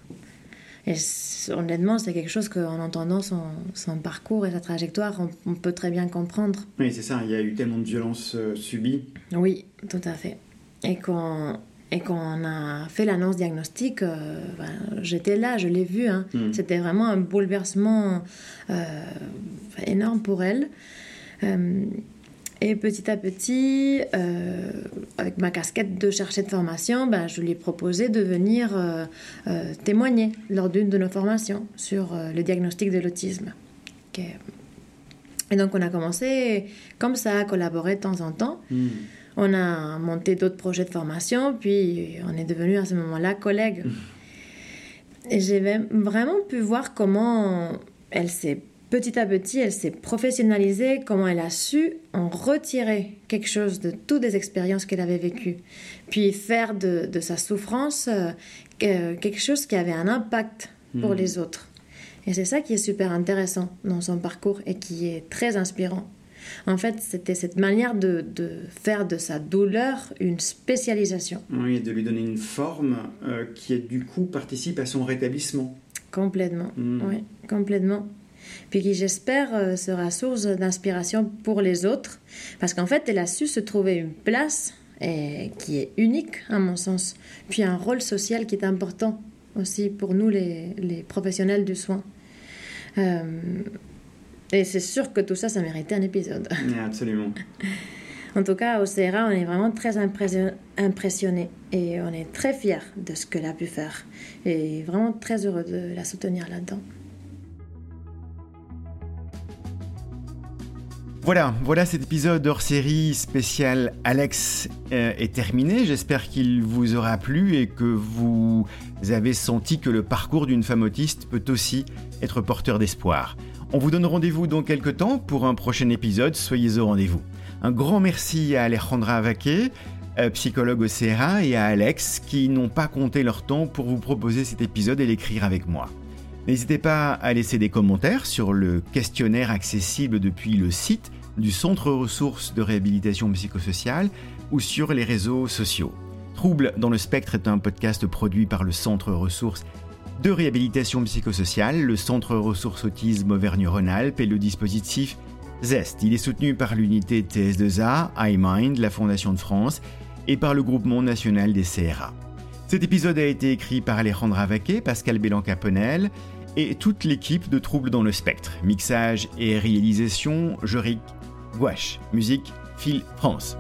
Et honnêtement, c'est quelque chose qu'en entendant son, son, parcours et sa trajectoire, on, peut très bien comprendre. Oui, c'est ça, il y a eu tellement de violences euh, subies. Oui, tout à fait. Et quand, et quand on a fait l'annonce diagnostique, euh, ben, j'étais là, je l'ai vu. Hein. Hmm. C'était vraiment un bouleversement euh, énorme pour elle. Et petit à petit, euh, avec ma casquette de chercher de formation, ben, je lui ai proposé de venir euh, euh, témoigner lors d'une de nos formations sur le diagnostic de l'autisme. Et donc on a commencé comme ça à collaborer de temps en temps. Hmm. On a monté d'autres projets de formation, puis on est devenu à ce moment-là collègues. Hmm. Et j'ai vraiment pu voir comment elle s'est petit à petit, elle s'est professionnalisée, comment elle a su en retirer quelque chose de toutes les expériences qu'elle avait vécues, puis faire de, sa souffrance euh, quelque chose qui avait un impact pour hmm. les autres. Et c'est ça qui est super intéressant dans son parcours et qui est très inspirant. En fait, c'était cette manière de, faire de sa douleur une spécialisation. Oui, de lui donner une forme euh, qui, du coup, participe à son rétablissement. Complètement, hmm. oui, complètement. puis qui j'espère euh, sera source d'inspiration pour les autres, parce qu'en fait elle a su se trouver une place et, qui est unique à mon sens, puis un rôle social qui est important aussi pour nous les, les professionnels du soin. Euh, et c'est sûr que tout ça, ça méritait un épisode. absolument. En tout cas, au CRA, on est vraiment très impressionnés et on est très fiers de ce qu'elle a pu faire et vraiment très heureux de la soutenir là-dedans. Voilà, voilà cet épisode hors série spécial Alex euh, est terminé. J'espère qu'il vous aura plu et que vous avez senti que le parcours d'une femme autiste peut aussi être porteur d'espoir. On vous donne rendez-vous dans quelques temps pour un prochain épisode. Soyez au rendez-vous. Un grand merci à Alejandra Vaquet, euh, psychologue au CRA, et à Alex qui n'ont pas compté leur temps pour vous proposer cet épisode et l'écrire avec moi. N'hésitez pas à laisser des commentaires sur le questionnaire accessible depuis le site du Centre ressources de réhabilitation psychosociale ou sur les réseaux sociaux. Trouble dans le spectre est un podcast produit par le Centre ressources de réhabilitation psychosociale, le Centre ressources autisme Auvergne-Rhône-Alpes et le dispositif Zest. Il est soutenu par l'unité TS2A, iMind, la Fondation de France et par le groupement national des CRA. Cet épisode a été écrit par Alejandra Vaquet, Pascal Bélan-Caponel et toute l'équipe de Troubles dans le Spectre. Mixage et réalisation, Joric Gouache. Musique, Phil France.